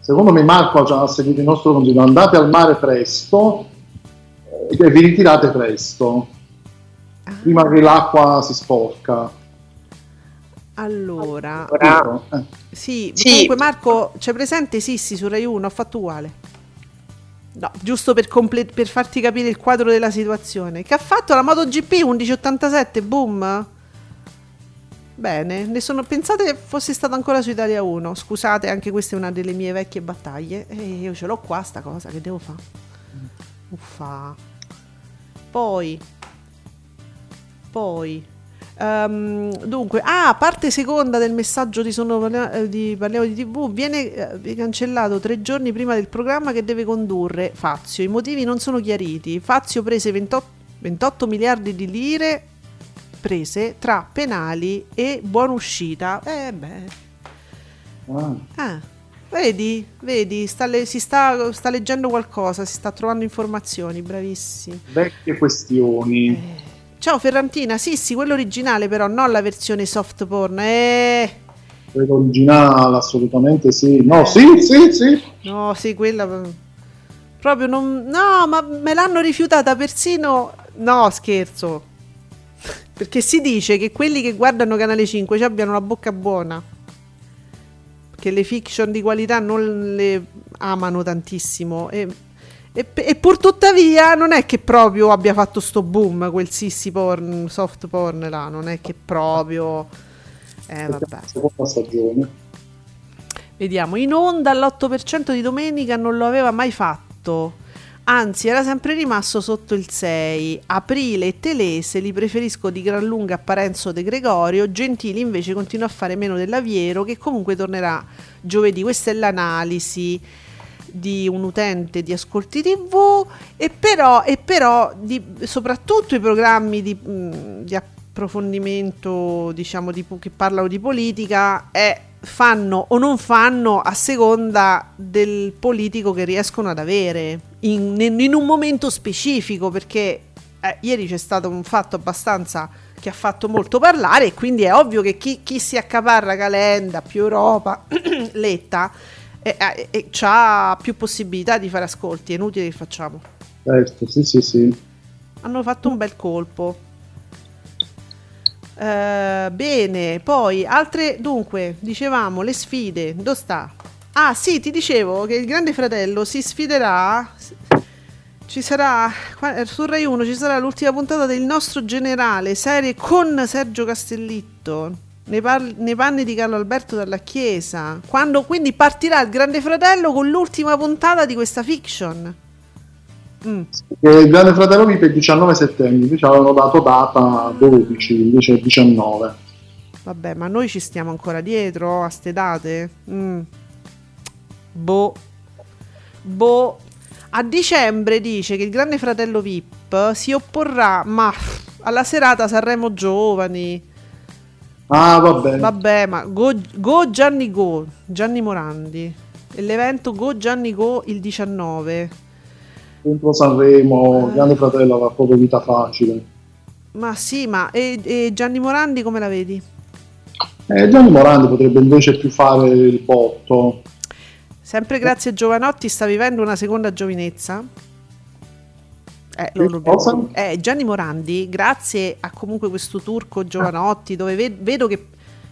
Secondo me Marco ha seguito il nostro consiglio, andate al mare presto e vi ritirate presto, ah. prima che l'acqua si sporca. Allora, allora. Eh. Sì, sì, comunque Marco, c'è presente Sissi su Rai 1, ho fatto uguale. No, giusto per, comple- per, farti capire il quadro della situazione. Che ha fatto la MotoGP 1187, boom. Bene, ne sono, pensate fosse stato ancora su Italia 1. Scusate, anche questa è una delle mie vecchie battaglie. E io ce l'ho qua sta cosa, che devo fare? Uffa. Poi, poi, Um, dunque, ah, parte seconda del messaggio di, sono, eh, di Parliamo di TV viene eh, cancellato tre giorni prima del programma che deve condurre Fazio. I motivi non sono chiariti. Fazio prese 28, 28 miliardi di lire prese tra penali e buona uscita. Eh beh. Ah. ah vedi, vedi, sta le, si sta, sta, leggendo qualcosa, si sta trovando informazioni, bravissimi. Vecchie questioni. Eh. Ciao Ferrantina, sì, sì, quello originale però, non la versione soft porn. Eh. Quello originale, assolutamente sì. No, eh. sì, sì, sì. No, sì, quella proprio non No, ma me l'hanno rifiutata persino No, scherzo. Perché si dice che quelli che guardano Canale 5 abbiano la bocca buona. Che le fiction di qualità non le amano tantissimo e E, e pur tuttavia non è che proprio abbia fatto sto boom quel sissy porn, soft porn là, non è che proprio... Eh vabbè. Seconda stagione. Vediamo, in onda all'8% di domenica non lo aveva mai fatto. Anzi, era sempre rimasto sotto il 6. Aprile e Telese li preferisco di gran lunga a Parenzo De Gregorio. Gentili invece continua a fare meno dell'Aviero, che comunque tornerà giovedì. Questa è l'analisi di un utente di Ascolti TV. E però, e però di, soprattutto i programmi di, mh, di approfondimento, diciamo, di, che parlano di politica, è fanno o non fanno a seconda del politico che riescono ad avere in, in un momento specifico perché eh, ieri c'è stato un fatto abbastanza che ha fatto molto parlare e quindi è ovvio che chi, chi si accaparra Calenda, più Europa, Letta eh, eh, ha più possibilità di fare ascolti, è inutile che facciamo. Certo, sì, sì, sì. Hanno fatto un bel colpo. Uh, bene, poi altre, dunque, dicevamo le sfide, dove sta? Ah, sì, ti dicevo che il Grande Fratello si sfiderà. Ci sarà su Rai 1 ci sarà l'ultima puntata del nostro generale, serie con Sergio Castellitto. Nei, par- nei panni di Carlo Alberto dalla Chiesa. Quando quindi partirà il Grande Fratello con l'ultima puntata di questa fiction. Mm. Il Grande Fratello VIP è il 19 settembre, invece avevano dato data 12, invece è 19. Vabbè, ma noi ci stiamo ancora dietro a ste date? Mm. Boh. Boh. A dicembre dice che il Grande Fratello VIP si opporrà, ma alla serata Sanremo Giovani. Ah, vabbè. Vabbè, ma Go, go Gianni Go, Gianni Morandi. E l'evento Go Gianni Go il 19 contro Sanremo, eh. Grande Fratello avrà proprio vita facile. Ma sì, ma e, e Gianni Morandi come la vedi? Eh, Gianni Morandi potrebbe invece più fare il botto. Sempre grazie a Giovanotti sta vivendo una seconda giovinezza. Eh, eh, Gianni Morandi, grazie a comunque questo turco Giovanotti, dove ve- vedo che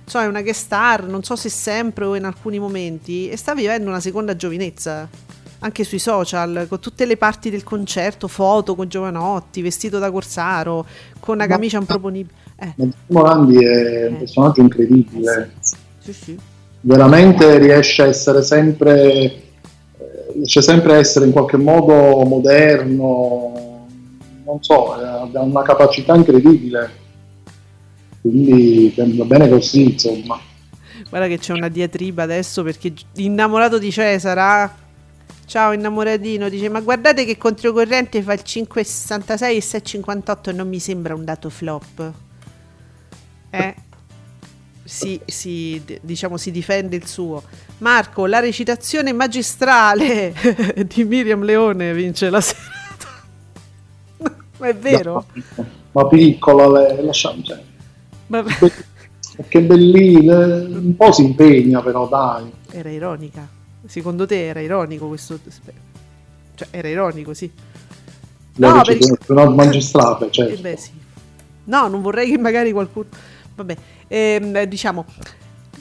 so, è una guest star, non so se sempre o in alcuni momenti, e sta vivendo una seconda giovinezza anche sui social, con tutte le parti del concerto, foto con Giovanotti, vestito da Corsaro, con una camicia improponibile. Eh. Morandi è un eh. personaggio incredibile. Sì, sì. Veramente riesce a essere sempre eh, riesce sempre a essere in qualche modo moderno, non so, ha una capacità incredibile. Quindi va bene così, insomma. Guarda che c'è una diatriba adesso perché innamorato di Cesara Ciao innamoratino, dice ma guardate che controcorrente fa il 5,66 e 6,58 non mi sembra un dato flop. Eh? Si, si, diciamo, si difende il suo. Marco, la recitazione magistrale di Miriam Leone vince la serata. Ma è vero? ma piccola, le, lasciamo. Cioè. Ma... Che bellina, un po' si impegna però, dai. Era ironica. Secondo te era ironico questo? Cioè, era ironico, sì. No, perché... una magistrata, certo. Eh beh, sì. No, non vorrei che magari qualcuno... Vabbè, ehm, diciamo...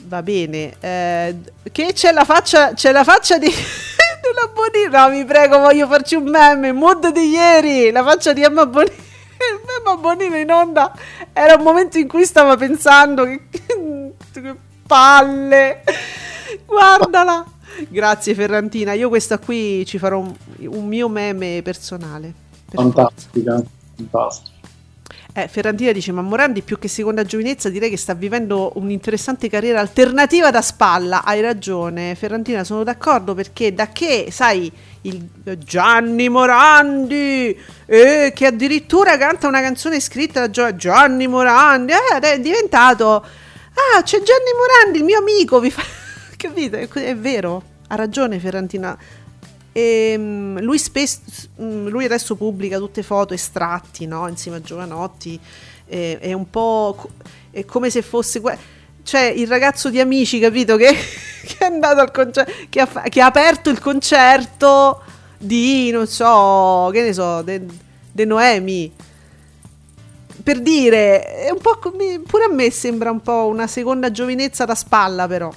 Va bene. Eh, che c'è la faccia... C'è la faccia di... una Bonino. No, mi prego, voglio farci un meme. Mood di ieri. La faccia di Emma Bonino. Emma Bonino in onda. Era un momento in cui stava pensando che... che palle. Guardala. Grazie Ferrantina, io questa qui ci farò un, un mio meme personale. Per fantastica, fantastica. Eh, Ferrantina dice: Ma Morandi, più che seconda giovinezza, direi che sta vivendo un'interessante carriera alternativa da spalla. Hai ragione, Ferrantina, sono d'accordo perché da che, sai, il Gianni Morandi, eh, che addirittura canta una canzone scritta da Gianni Morandi, eh, è diventato. Ah, c'è Gianni Morandi, il mio amico, vi fa Capite? È vero, ha ragione Ferrantina. E, um, lui, spesso, um, lui adesso pubblica tutte foto estratti no? insieme a Giovanotti. E, è un po' è come se fosse. Cioè, il ragazzo di amici, capito? Che, che è andato al concerto, che ha, che ha, aperto il concerto di non so, che ne so, De Noemi per dire, è un po' come, pure a me sembra un po' una seconda giovinezza da spalla, però.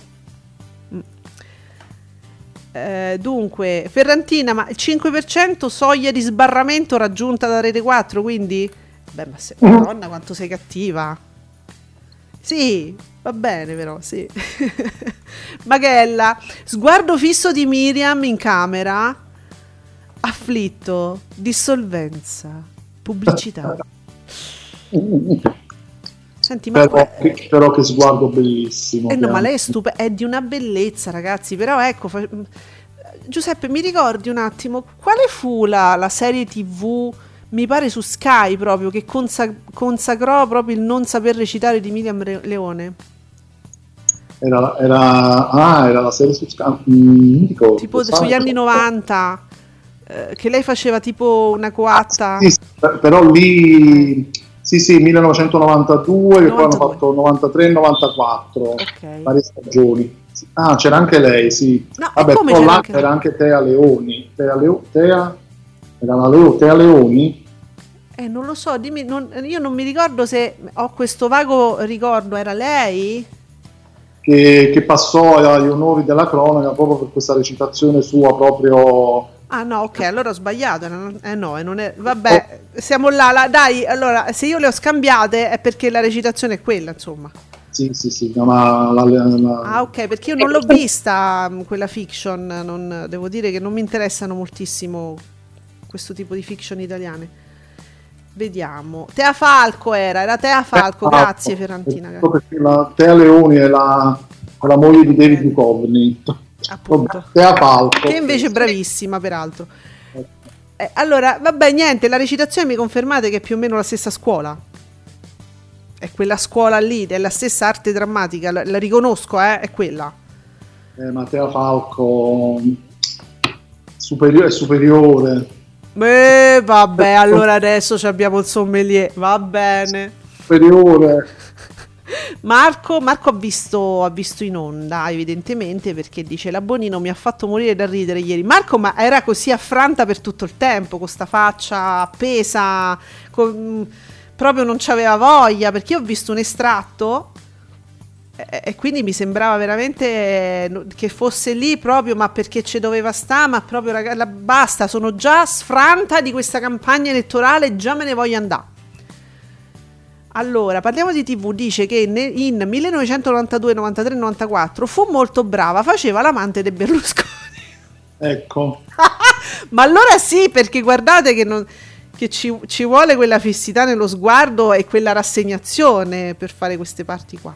Eh, dunque, Ferrantina, ma il 5% soglia di sbarramento raggiunta da Rete 4, quindi... Beh, ma se... Mm. Madonna, quanto sei cattiva. Sì, va bene però, sì. Maghella, sguardo fisso di Miriam in camera, afflitto, dissolvenza, pubblicità. Senti, ma però, que- però che sguardo bellissimo. Eh no, ma lei è stupenda, è di una bellezza, ragazzi. Però ecco, fa- Giuseppe, mi ricordi un attimo quale fu la, la serie TV? Mi pare su Sky proprio che consa- consacrò proprio il non saper recitare di Miriam Re- Leone. Era, era, ah, era la serie su Sky. Mm, dico, tipo sugli anni 90 eh, che lei faceva tipo una coatta. Ah, sì, sì, però lì sì, sì, 1992, che poi hanno fatto 93 e 94, okay. varie stagioni. Ah, c'era anche lei, sì. No, Vabbè, poi là anche... era anche Tea Leoni. Tea, Leo... Tea... Era la Leo... Tea Leoni? Eh, non lo so, dimmi, non... io non mi ricordo se ho questo vago ricordo, era lei? Che, che passò agli onori della cronaca proprio per questa recitazione sua proprio Ah no, ok, allora ho sbagliato. Eh no, non è... vabbè, siamo là, là, Dai, allora, se io le ho scambiate è perché la recitazione è quella, insomma. Sì, sì, sì. No, ma la, la, la... Ah, ok, perché io non l'ho vista mm, quella fiction. Non, devo dire che non mi interessano moltissimo questo tipo di fiction italiane. Vediamo. Tea Falco era, era Tea Falco, Tea grazie Falco. Ferrantina. Perché la Tea Leoni è la, è la moglie di David Duchovny appunto. Che invece è bravissima, peraltro. Eh, allora, vabbè, niente, la recitazione mi confermate che è più o meno la stessa scuola. È quella scuola lì, è la stessa arte drammatica, la, la riconosco, eh, è quella. Eh, Matteo Falco superiore, superiore. Beh, vabbè, allora adesso abbiamo il sommelier, va bene. Superiore. Marco, Marco ha, visto, ha, visto, in onda, evidentemente, perché dice la Bonino mi ha fatto morire da ridere ieri. Marco, ma era così affranta per tutto il tempo, con sta faccia appesa, con, proprio non c'aveva voglia, perché io ho visto un estratto e, e quindi mi sembrava veramente che fosse lì proprio, ma perché ci doveva stare, ma proprio ragazzi, basta, sono già sfranta di questa campagna elettorale, già me ne voglio andare. Allora, parliamo di TV, dice che in 1992, 93, 94 fu molto brava, faceva l'amante di Berlusconi. Ecco. Ma allora sì, perché guardate che, non, che ci, ci, vuole quella fissità nello sguardo e quella rassegnazione per fare queste parti qua.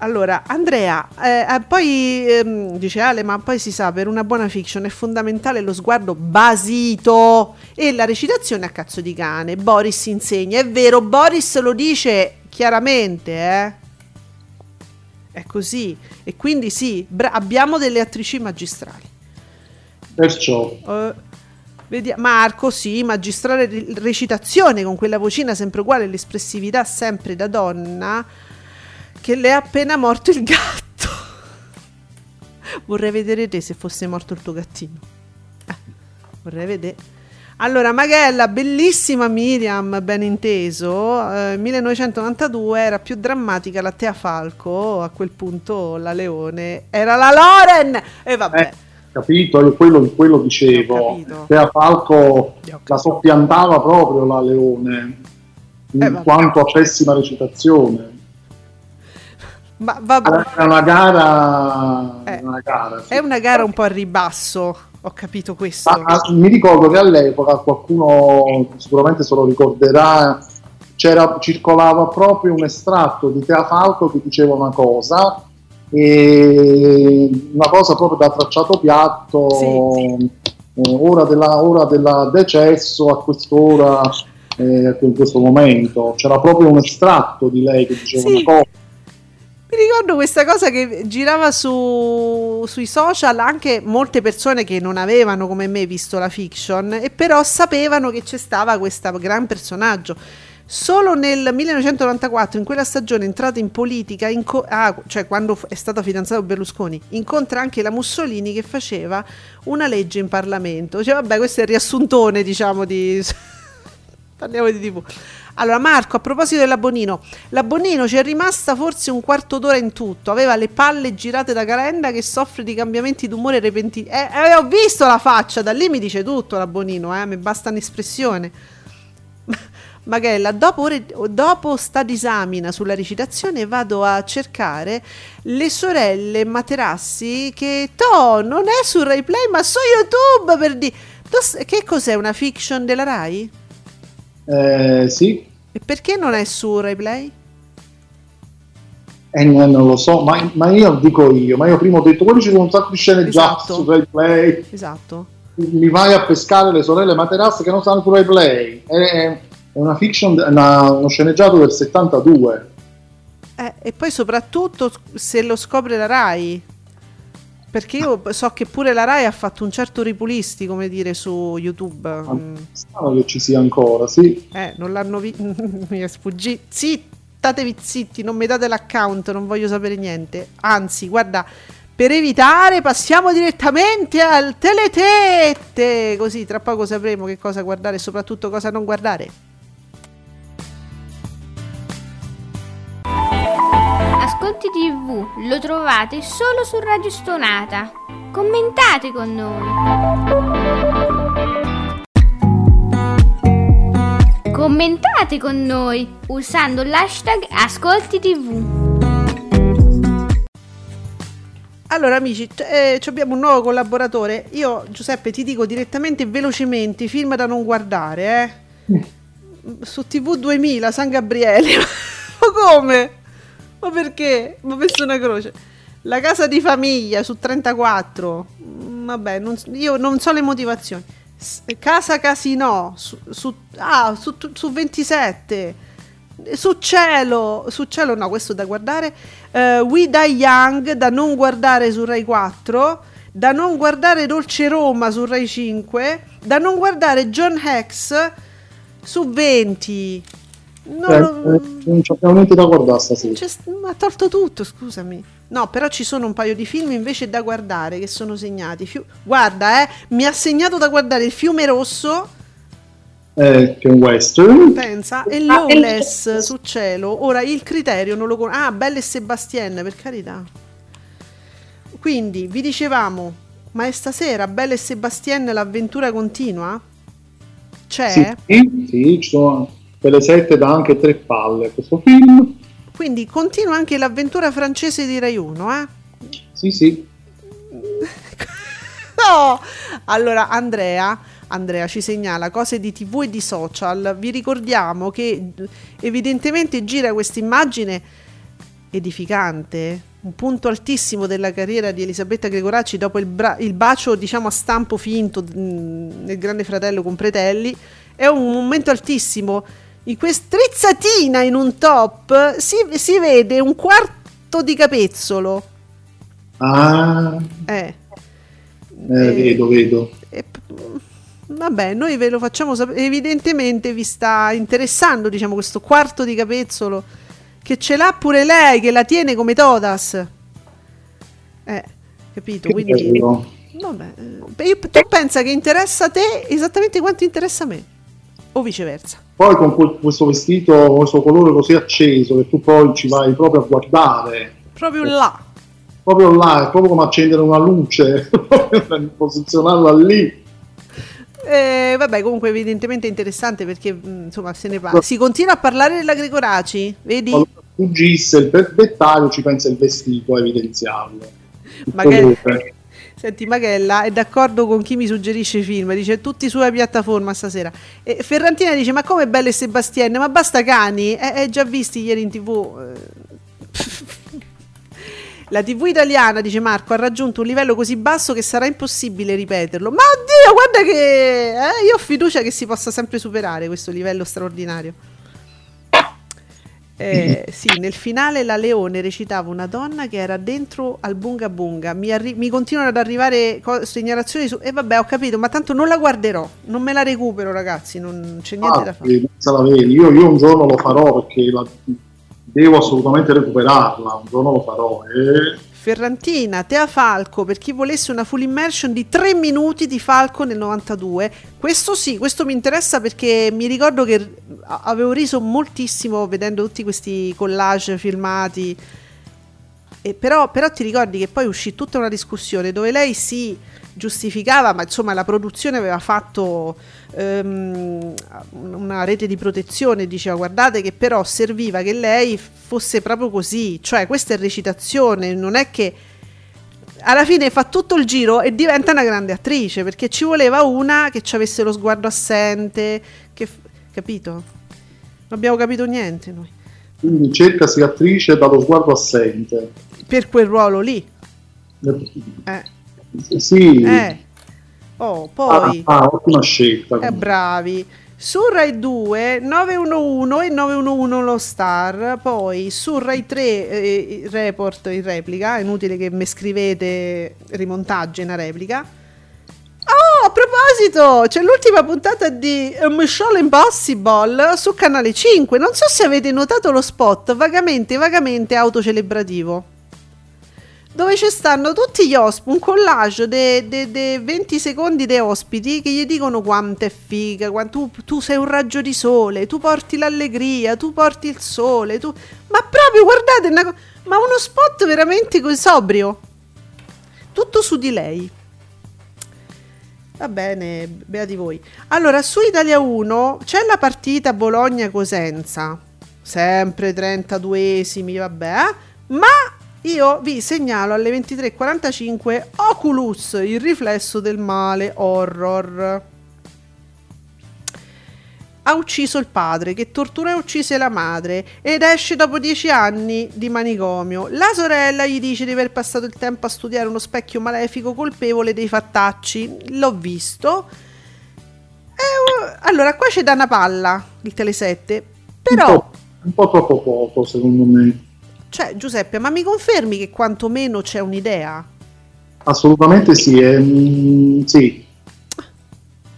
Allora, Andrea, eh, eh, poi ehm, dice Ale, ma poi si sa, per una buona fiction è fondamentale lo sguardo basito e la recitazione a cazzo di cane. Boris insegna, è vero, Boris lo dice chiaramente, eh? È così. E quindi sì, bra- abbiamo delle attrici magistrali. Perciò. Uh, vediamo, Marco, sì, magistrale recitazione con quella vocina sempre uguale, l'espressività sempre da donna che le è appena morto il gatto. vorrei vedere te se fosse morto il tuo gattino. Eh, vorrei vedere. Allora, Maghella, bellissima Miriam, ben inteso, eh, 1992 era più drammatica la Tea Falco, a quel punto la Leone era la Loren! E vabbè. Eh, capito, io quello, quello dicevo. Tea Falco la soppiantava proprio la Leone, in eh, quanto a pessima recitazione. Ma vabbè. È una gara, eh, una gara sì. è una gara un po' a ribasso, ho capito questo. Ma, mi ricordo che all'epoca qualcuno sicuramente se lo ricorderà, c'era, circolava proprio un estratto di Tea Falco che diceva una cosa, una cosa proprio da tracciato piatto, sì. eh, ora, della, ora della decesso a quest'ora. Eh, in questo momento c'era proprio un estratto di lei che diceva sì. una cosa ricordo questa cosa che girava su, sui social anche molte persone che non avevano come me visto la fiction e però sapevano che c'è stava questo gran personaggio. Solo nel 1994, in quella stagione entrata in politica, inco- ah, cioè quando è stato fidanzato Berlusconi, incontra anche la Mussolini che faceva una legge in Parlamento. Cioè, vabbè, questo è il riassuntone, diciamo, di Parliamo di TV. Allora, Marco, a proposito dell'Abbonino, l'Abbonino ci è rimasta forse un quarto d'ora in tutto. Aveva le palle girate da Calenda che soffre di cambiamenti d'umore repentini. Eh, eh, ho visto la faccia, da lì mi dice tutto l'Abbonino, eh, mi basta un'espressione. Magella, dopo, ore, dopo sta disamina sulla recitazione vado a cercare le sorelle Materassi che to, non è su Rai ma su YouTube per dire... Che cos'è una fiction della Rai? Eh, sì. E perché non è su Rai Play? Eh, non lo so, ma, ma, io dico io, ma io prima ho detto quelli ci sono un sacco di scene esatto. già su Rai Play. Esatto. Mi vai a pescare le sorelle Materassi che non stanno su Rai Play. È, una fiction, una, uno sceneggiato del 72. Eh, e poi soprattutto se lo scopre la Rai. Perché io so che pure la Rai ha fatto un certo ripulisti, come dire, su YouTube. Mm. Strano che ci sia ancora, sì. Eh, non l'hanno visto. mi è sfuggito. Zitti, statevi zitti, non mi date l'account, non voglio sapere niente. Anzi, guarda, per evitare passiamo direttamente al teletette. Così tra poco sapremo che cosa guardare e soprattutto cosa non guardare. Ascolti TV lo trovate solo su Radio Stonata. Commentate con noi. Commentate con noi usando l'hashtag Ascolti TV. Allora amici, eh, abbiamo un nuovo collaboratore. Io Giuseppe ti dico direttamente e velocemente film da non guardare, eh. Mm. Su TV 2000 San Gabriele. Ma come? Ma perché? Ma messo una croce. La casa di famiglia su 34. Mm, vabbè, non, io non so le motivazioni. casa Casino su, su, ah, su, su 27. Su cielo, su cielo no, questo da guardare. Uh, We Die Young da non guardare su Rai 4. Da non guardare Dolce Roma su Rai 5. Da non guardare John Hex su 20. No, eh, non, non abbiamo niente da guardare stasera. ha tolto tutto, scusami. No, però ci sono un paio di film invece da guardare che sono segnati. Fiu- Guarda, eh, mi ha segnato da guardare Il fiume rosso. Eh, che è un western. Pensa, e ah, Lawless su cielo. Ora il criterio non lo conosco. Ah, Belle e Sebastien, per carità. Quindi vi dicevamo, ma è stasera Belle e Sebastien l'avventura continua? C'è? Sì, sì, ci sono per le 7 dà anche tre palle questo film. Quindi continua anche l'avventura francese di Rai 1, eh? Sì, sì. no! Allora, Andrea, Andrea ci segnala cose di TV e di social. Vi ricordiamo che evidentemente gira questa immagine edificante, un punto altissimo della carriera di Elisabetta Gregoracci dopo il, bra- il bacio, diciamo, a stampo finto mh, mm, nel Grande Fratello con Pretelli. È un momento altissimo in questa trizzatina in un top si, si vede un quarto di capezzolo. Ah. Eh. eh, vedo, vedo. Eh, vabbè, noi ve lo facciamo sapere. Evidentemente vi sta interessando, diciamo, questo quarto di capezzolo che ce l'ha pure lei, che la tiene come Todas. Eh, capito? Che Quindi, bello. vabbè, eh, tu pensa che interessa a te esattamente quanto interessa a me, o viceversa. Poi con questo vestito, questo colore così acceso, che tu poi ci vai proprio a guardare. Proprio là. Proprio là, è proprio come accendere una luce, posizionarla lì. Eh, vabbè, comunque evidentemente interessante perché mm, insomma se ne parla. Si continua a parlare della Gregoraci, vedi? Fuggisse il dettaglio ci pensa il vestito a evidenziarlo. Magari, Senti, Maghella è d'accordo con chi mi suggerisce i film, dice tutti sulla piattaforma stasera. E Ferrantina dice: Ma come Belle e Sebastien? Ma basta cani? Eh, eh, già visti ieri in tv. La TV italiana, dice Marco, ha raggiunto un livello così basso che sarà impossibile ripeterlo. Ma oddio, guarda che eh, io ho fiducia che si possa sempre superare questo livello straordinario. Eh, sì, nel finale la Leone recitava una donna che era dentro al Bunga Bunga. Mi, arri- mi continuano ad arrivare co- segnalazioni su... E eh, vabbè, ho capito, ma tanto non la guarderò, non me la recupero, ragazzi, non c'è niente ah, da fare. Io, io, un giorno lo farò perché la... devo assolutamente recuperarla, un giorno lo farò. E... Ferrantina, Tea Falco, per chi volesse una full immersion di 3 minuti di Falco nel 92. Questo sì, questo mi interessa perché mi ricordo che avevo riso moltissimo vedendo tutti questi collage filmati. E però, però ti ricordi che poi uscì tutta una discussione dove lei si giustificava, ma insomma la produzione aveva fatto um, una rete di protezione, diceva guardate che però serviva che lei fosse proprio così, cioè questa è recitazione, non è che alla fine fa tutto il giro e diventa una grande attrice perché ci voleva una che ci avesse lo sguardo assente, che, capito? Non abbiamo capito niente noi. Quindi cercasi attrice dallo sguardo assente. Per quel ruolo lì. Eh. Sì. Eh. Oh, poi... Ah, ah, ottima scelta. Eh, bravi. Su Rai 2 911 e 911 lo Star, poi su Rai 3 eh, report in replica, è inutile che mi scrivete rimontaggi una replica. Oh, a proposito, c'è l'ultima puntata di Mission Impossible su Canale 5. Non so se avete notato lo spot vagamente, vagamente autocelebrativo dove ci stanno tutti gli ospiti, un collage di 20 secondi dei ospiti che gli dicono quanto è figa, quanto, tu, tu, sei un raggio di sole, tu porti l'allegria, tu porti il sole, tu... ma proprio guardate, una, ma uno spot veramente sobrio, tutto su di lei. Va bene, beati voi. Allora, su Italia 1 c'è la partita Bologna-Cosenza, sempre 32esimi, vabbè, eh? ma io vi segnalo alle 23.45 Oculus, il riflesso del male horror. Ha ucciso il padre che tortura e uccise la madre ed esce dopo dieci anni di manicomio. La sorella gli dice di aver passato il tempo a studiare uno specchio malefico colpevole dei fattacci. L'ho visto. E, allora, qua c'è da una palla il Tele7, però... Un po', un po' troppo poco, secondo me. Cioè, Giuseppe, ma mi confermi che quantomeno c'è un'idea? Assolutamente sì, eh, sì.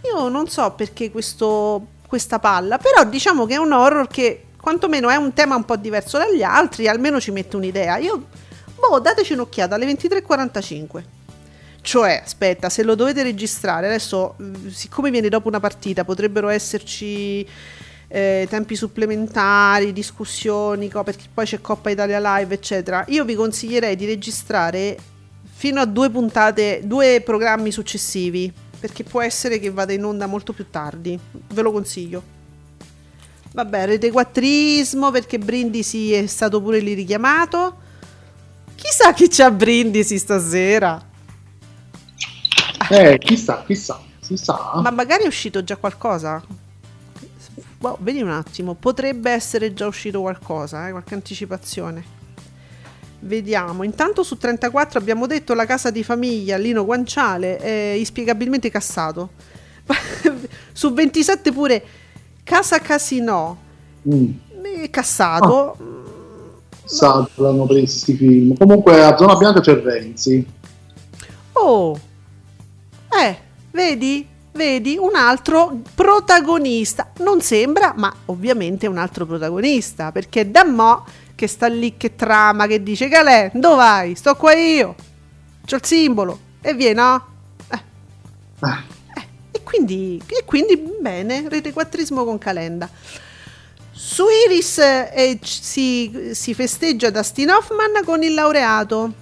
Io non so perché questo, questa palla, però diciamo che è un horror che quantomeno è un tema un po' diverso dagli altri, almeno ci mette un'idea. Io, boh, dateci un'occhiata alle 23.45. Cioè, aspetta, se lo dovete registrare, adesso, siccome viene dopo una partita, potrebbero esserci eh, tempi supplementari, discussioni, perché poi c'è Coppa Italia Live, eccetera. Io vi consiglierei di registrare fino a due puntate, due programmi successivi, perché può essere che vada in onda molto più tardi. Ve lo consiglio. Vabbè, rete quattrismo perché Brindisi è stato pure lì richiamato. Chissà chi c'ha Brindisi stasera. Eh, chissà, chissà, sa. Ma magari è uscito già qualcosa boh, vedi un attimo, potrebbe essere già uscito qualcosa, eh, qualche anticipazione. Vediamo, intanto su 34 abbiamo detto la casa di famiglia Lino Guanciale è inspiegabilmente cassato. su 27 pure Casa Casino mm. è cassato. Ah. Salto, l'hanno preso questi film. Comunque a Zona Bianca c'è Renzi. Oh, eh, vedi? Vedi un altro protagonista. Non sembra, ma ovviamente è un altro protagonista, perché da mo' che sta lì che trama, che dice Calè, dove vai? Sto qua io. C'ho il simbolo. E viene, no? Eh. Ah. Eh. E, quindi, e quindi, bene, rete quattrismo con Calenda. Su Iris eh, si, si, festeggia Dustin Hoffman con il laureato.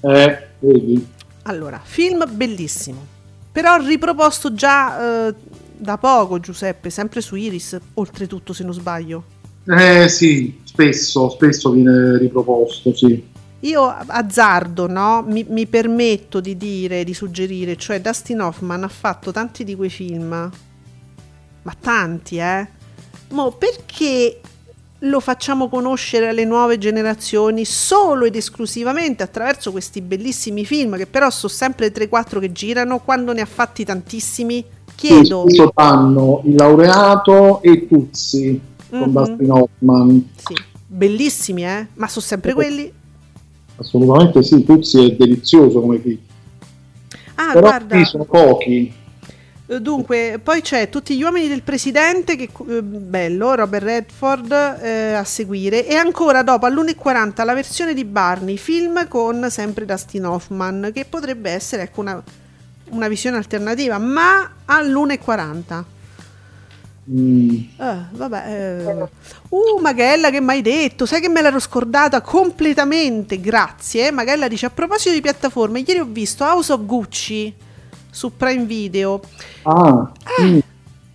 Eh, vedi. Allora, film bellissimo però riproposto già eh, da poco Giuseppe, sempre su Iris, oltretutto se non sbaglio. Eh sì, spesso, spesso viene riproposto, sì. Io azzardo, no? Mi, mi, permetto di dire, di suggerire, cioè Dustin Hoffman ha fatto tanti di quei film, ma tanti, eh? Mo perché lo facciamo conoscere alle nuove generazioni solo ed esclusivamente attraverso questi bellissimi film che però sono sempre 3-4 che girano quando ne ha fatti tantissimi? Chiedo. Sì, danno il laureato e Tuzzi mm-hmm. con Dustin Hoffman. Sì. bellissimi eh? Ma sono sempre quelli? Assolutamente sì Tuzzi è delizioso come film. Ah però guarda. sono pochi dunque, poi c'è Tutti gli uomini del presidente, che eh, bello, Robert Redford eh, a seguire. E ancora dopo, all'1.40, la versione di Barney, film con sempre Dustin Hoffman, che potrebbe essere ecco, una, una visione alternativa, ma all'1.40. Mm. Eh, vabbè, eh. Uh, Magella, che mai detto? Sai che me l'ero scordata completamente. Grazie. Magella dice: A proposito di piattaforme, ieri ho visto House of Gucci su Prime Video. Ah, eh, mm.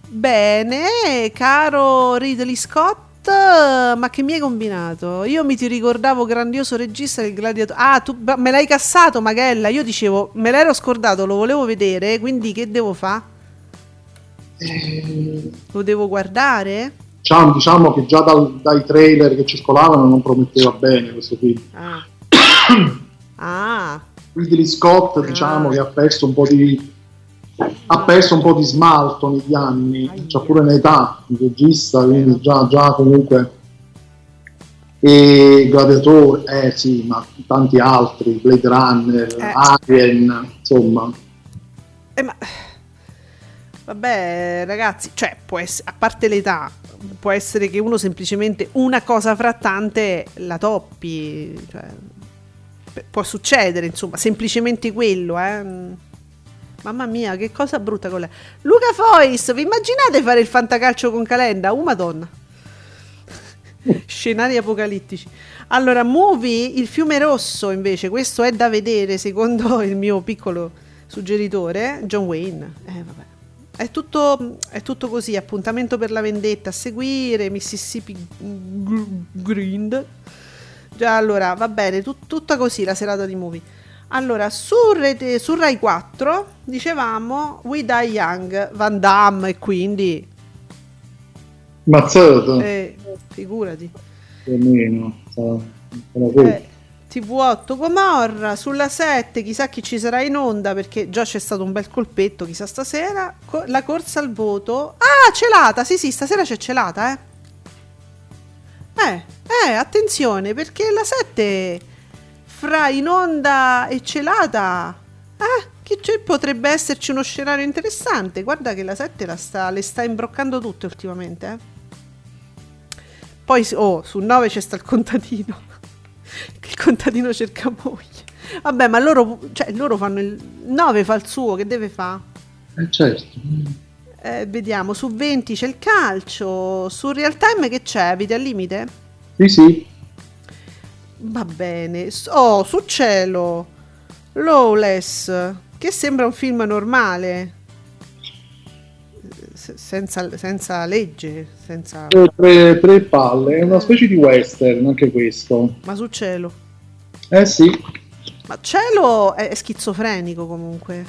Bene, caro Ridley Scott, ma che mi hai combinato? Io mi ti ricordavo grandioso regista del Gladiatore. Ah, tu me l'hai cassato, Magella. Io dicevo, me l'ero scordato, lo volevo vedere, quindi che devo fare? Eh... Lo devo guardare? Diciamo, diciamo che già dal, dai trailer che circolavano non prometteva bene questo film. Ah. ah. Ridley Scott, diciamo, ah. che ha perso un po' di ha perso un po' di smalto negli anni, c'ha pure un'età di regista, quindi già, già comunque e Gladiatore, eh sì, ma tanti altri, Blade Runner, eh. Alien, insomma. Eh, ma... Vabbè, ragazzi, cioè, può essere, a parte l'età, può essere che uno semplicemente una cosa fra tante la toppi, cioè, può succedere, insomma, semplicemente quello, eh. Mamma mia, che cosa brutta con lei. Luca Fois, vi immaginate fare il fantacalcio con Calenda? Uh, madonna. Scenari apocalittici. Allora, Movie, il fiume rosso, invece, questo è da vedere, secondo il mio piccolo suggeritore, John Wayne. Eh, vabbè. È tutto, è tutto così, appuntamento per la vendetta a seguire, Mississippi Grind. Allora, va bene, tut, tutta così la serata di movie. Allora, su, rete, su Rai 4 dicevamo We Die Young, Van Damme e quindi... Mazzato. Eh, figurati. Più o meno. Eh, TV8 Gomorra, sulla 7 chissà chi ci sarà in onda perché già c'è stato un bel colpetto, chissà stasera. la corsa al voto. Ah, celata, sì sì, stasera c'è celata, eh. Eh, eh, attenzione, perché la 7 fra in onda e celata. Ah, che potrebbe esserci uno scenario interessante. Guarda che la 7 la sta, le sta imbroccando tutte ultimamente. Eh. Poi, oh, su 9 c'è sta il contadino. il contadino cerca moglie. Vabbè, ma loro, cioè, loro fanno il 9 fa il suo, che deve fare? Eh, certo. Eh, vediamo, su 20 c'è il calcio, su real time che c'è? Vita al limite? Sì, sì. Va bene. Oh, su cielo. Lawless, che sembra un film normale. senza, senza, legge, senza... Tre, tre, tre, palle, è una specie di western anche questo. Ma su cielo? Eh sì. Ma cielo è, è schizofrenico comunque.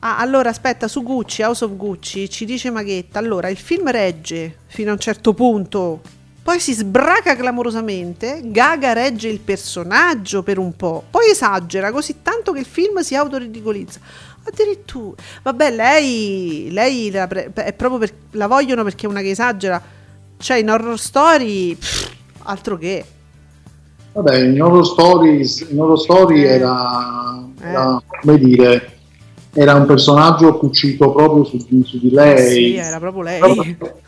Ah, allora aspetta, su Gucci, House of Gucci, ci dice Maghetta, allora il film regge fino a un certo punto, poi si sbraca clamorosamente, Gaga regge il personaggio per un po', poi esagera così tanto che il film si autoridicolizza. Addirittura, vabbè, lei, lei la pre- è proprio per, la vogliono perché è una che esagera. Cioè, in horror story, pff, altro che. Vabbè, in horror, stories, in horror story eh. era, era eh. come dire, era un personaggio cucito proprio su, su di lei. Sì, era proprio lei. Però,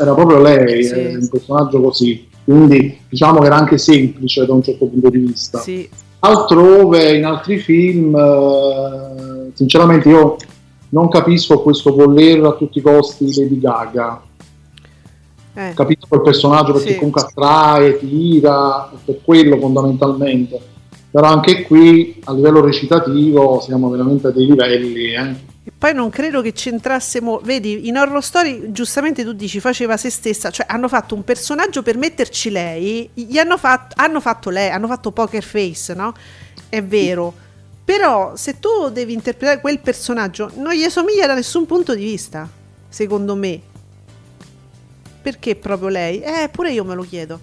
era proprio lei, sì. Eh, un personaggio così, quindi diciamo che era anche semplice da un certo punto di vista. Sì. Altrove, in altri film, eh, sinceramente io non capisco questo voler a tutti i costi Lady Gaga. Eh. Capisco il personaggio perché sì. comunque attrae, tira, per quello fondamentalmente. Però anche qui a livello recitativo siamo veramente a dei livelli. Eh poi non credo che c'entrasse mo- vedi in Horror Story giustamente tu dici faceva se stessa cioè hanno fatto un personaggio per metterci lei gli hanno, fatto, hanno fatto lei hanno fatto Poker Face no? è vero. Però se tu devi interpretare quel personaggio non gli somiglia da nessun punto di vista secondo me. Perché proprio lei? eh pure io me lo chiedo.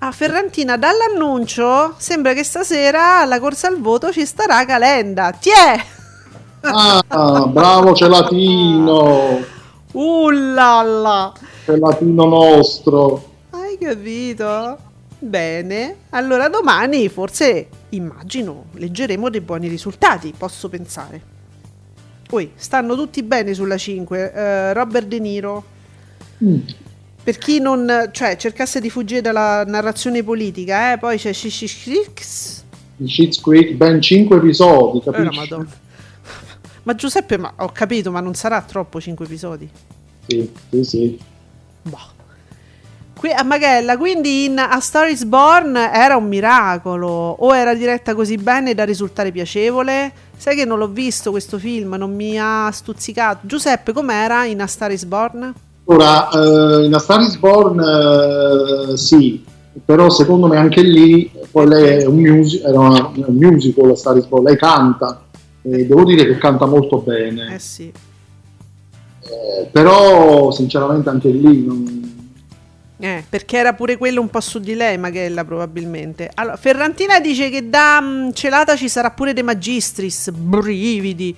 A Ferrantina dall'annuncio sembra che stasera alla corsa al voto ci starà Calenda. Tiè Ah, bravo Celatino! Ullalla! Celatino nostro! Hai capito? Bene, allora domani forse, immagino, leggeremo dei buoni risultati, posso pensare. Ui, stanno tutti bene sulla 5. Uh, eh, Robert De Niro. Mm. Per chi non cioè, cercasse di fuggire dalla narrazione politica, eh, poi c'è Shishix. Shit's Creek, ben 5 episodi, capisci? Eh, ma Giuseppe, ma, ho capito, ma non sarà troppo 5 episodi? Sì, sì, sì. Boh. Qui a Maghella, quindi in A Star is Born era un miracolo o era diretta così bene da risultare piacevole? Sai che non l'ho visto questo film, non mi ha stuzzicato. Giuseppe, com'era in A Star is Born? Ora, uh, in A Star is Born uh, sì, però secondo me anche lì poi lei è un, music, era una, un musical A Star is Born, lei canta e devo dire che canta molto bene. Eh sì. Eh, però sinceramente anche lì non, eh, perché era pure quello un po' su di lei, Maghella, probabilmente. Allora, Ferrantina dice che da um, celata ci sarà pure De Magistris. Brividi.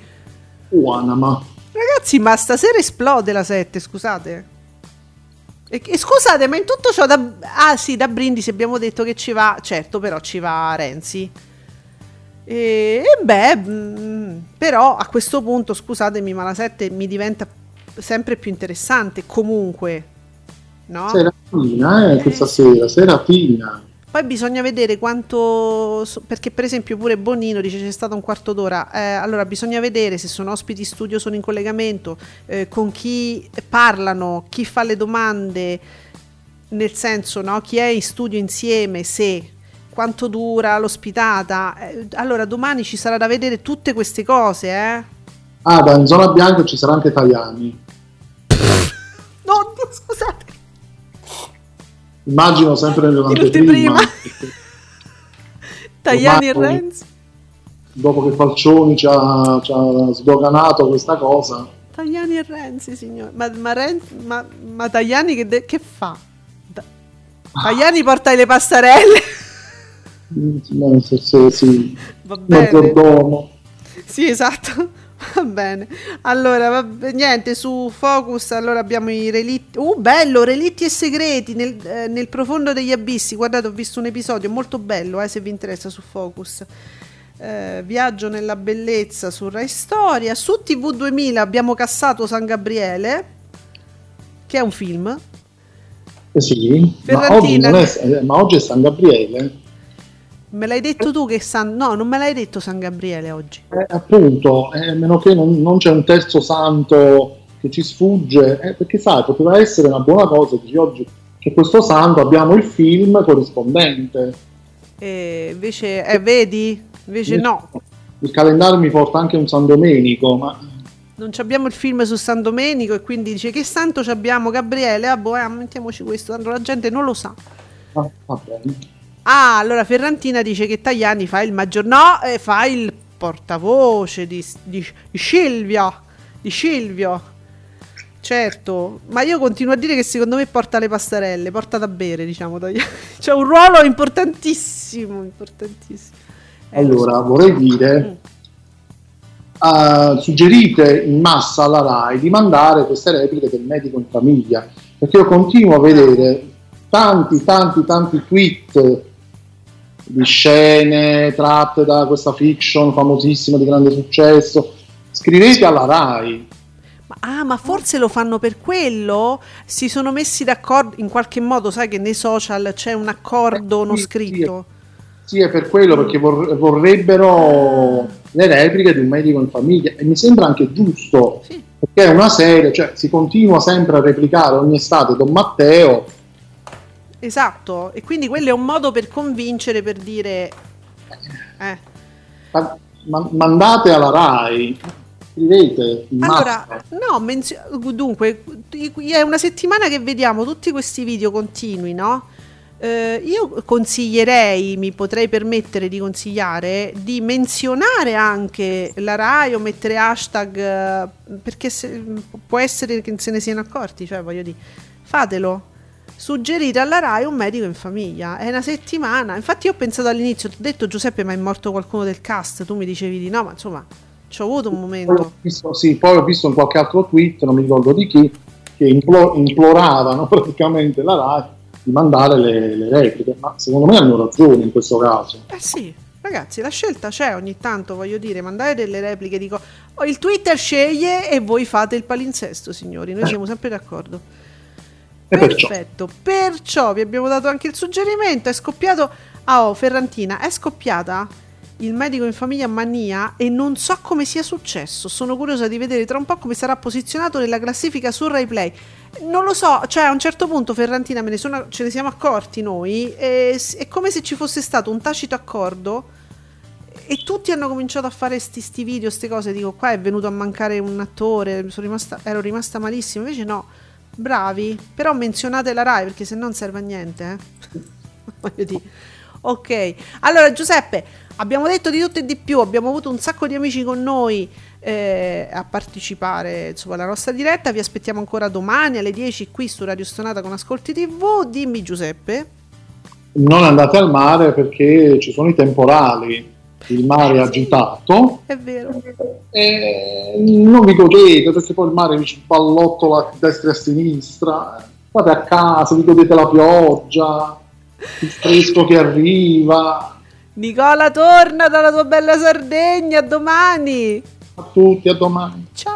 Uanama. Ragazzi, ma stasera esplode la 7, scusate. E, e, scusate, ma in tutto ciò da... Ah sì, da Brindisi abbiamo detto che ci va... Certo, però ci va Renzi. E, e beh, mh, mm, però a questo punto, scusatemi, ma la 7 mi diventa sempre più interessante comunque no? Seratina, eh, questa sera, Seratina. Poi bisogna vedere quanto, perché per esempio pure Bonino dice c'è stato un quarto d'ora, eh, allora bisogna vedere se sono ospiti studio, sono in collegamento, eh, con chi parlano, chi fa le domande, nel senso no? chi è in studio insieme, se, quanto dura l'ospitata. Eh, allora domani ci sarà da vedere tutte queste cose. Eh? Ah, da in zona bianca ci sarà anche Tajani. no, scusate. Immagino sempre nell'anteprima. Tajani e Renzi. Dopo che Falcioni ci ha, ci ha sdoganato questa cosa. Tajani e Renzi, signore. Ma, ma, Renzi, ma, ma Tajani che, de- che fa? Da- Tajani porta le pastarelle. No, se, se, sì. Va bene. Sì, esatto. Va bene. Allora, va, niente, su Focus allora abbiamo i relitti. Uh, bello, relitti e segreti nel, eh, nel, profondo degli abissi. Guardate, ho visto un episodio molto bello, eh, se vi interessa su Focus. Eh, viaggio nella bellezza su Rai Storia. Su TV 2000 abbiamo cassato San Gabriele, che è un film. Eh sì, ma oggi, è, ma oggi è San Gabriele. Me l'hai detto tu che San... No, non me l'hai detto San Gabriele oggi. Eh, appunto, eh, a meno che non, non, c'è un terzo santo che ci sfugge, eh, perché sai, poteva essere una buona cosa che oggi c'è questo santo, abbiamo il film corrispondente. E invece, eh, vedi? Invece il, no. Il calendario mi porta anche un San Domenico, ma... Non abbiamo il film su San Domenico e quindi dice che santo abbiamo Gabriele, ah boh, eh, mettiamoci questo, tanto la gente non lo sa. Ah, va bene. Ah, allora Ferrantina dice che Tajani fa il maggior... No, eh, fa il portavoce di, di, di Silvio. Di Silvio. Certo, ma io continuo a dire che secondo me porta le pastarelle, porta da bere, diciamo. C'è un ruolo importantissimo, importantissimo. Eh, allora, so. vorrei dire, mm. uh, suggerite in massa alla RAI di mandare queste repliche del medico in famiglia, perché io continuo a vedere tanti, tanti, tanti tweet di scene tratte da questa fiction famosissima di grande successo. Scrivete alla RAI. Ah, ma forse lo fanno per quello? Si sono messi d'accordo in qualche modo, sai che nei social c'è un accordo eh, non scritto. Sì, è per quello perché vorrebbero le repliche di un medico in famiglia e mi sembra anche giusto sì. perché è una serie, cioè si continua sempre a replicare ogni estate Don Matteo Esatto, e quindi quello è un modo per convincere, per dire... Eh. Ma, ma, mandate alla RAI, scrivete. Allora, no, menzio- dunque, è una settimana che vediamo tutti questi video continui, no? Eh, io consiglierei, mi potrei permettere di consigliare, di menzionare anche la RAI o mettere hashtag, eh, perché se, può essere che se ne siano accorti, cioè voglio dire, fatelo suggerire alla RAI un medico in famiglia. È una settimana. Infatti, io ho pensato all'inizio, ti ho detto Giuseppe, ma è morto qualcuno del cast? Tu mi dicevi di no, ma insomma, ci ho avuto un momento. Poi visto, sì, poi ho visto in qualche altro tweet, non mi ricordo di chi, che implo- imploravano praticamente la RAI di mandare le, le repliche. Ma secondo me hanno ragione in questo caso. Eh sì, Ragazzi, la scelta c'è ogni tanto, voglio dire, mandare delle repliche, dico, oh, il Twitter sceglie e voi fate il palinsesto, signori, noi siamo sempre d'accordo. E Perfetto, perciò. vi abbiamo dato anche il suggerimento, è scoppiato, ah oh, Ferrantina, è scoppiata il medico in famiglia Mania e non so come sia successo. Sono curiosa di vedere tra un po' come sarà posizionato nella classifica su Rai Play. Non lo so, cioè a un certo punto Ferrantina ne sono, ce ne siamo accorti noi, e, è come se ci fosse stato un tacito accordo e tutti hanno cominciato a fare sti, sti video, queste cose, dico qua è venuto a mancare un attore, rimasta, ero rimasta malissimo, invece no, bravi, però menzionate la Rai perché se no non serve a niente, eh? voglio dire. Ok, allora Giuseppe, abbiamo detto di tutto e di più, abbiamo avuto un sacco di amici con noi eh, a partecipare insomma, alla nostra diretta, vi aspettiamo ancora domani alle 10 qui su Radio Stonata con Ascolti TV, dimmi Giuseppe. Non andate al mare perché ci sono i temporali, il mare è agitato. È vero. E non vi godete perché poi il mare vi ballottola a destra e a sinistra. Fate a casa, vi godete la pioggia il fresco che arriva. Nicola, torna dalla tua bella Sardegna, a domani. A tutti, a domani. Ciao.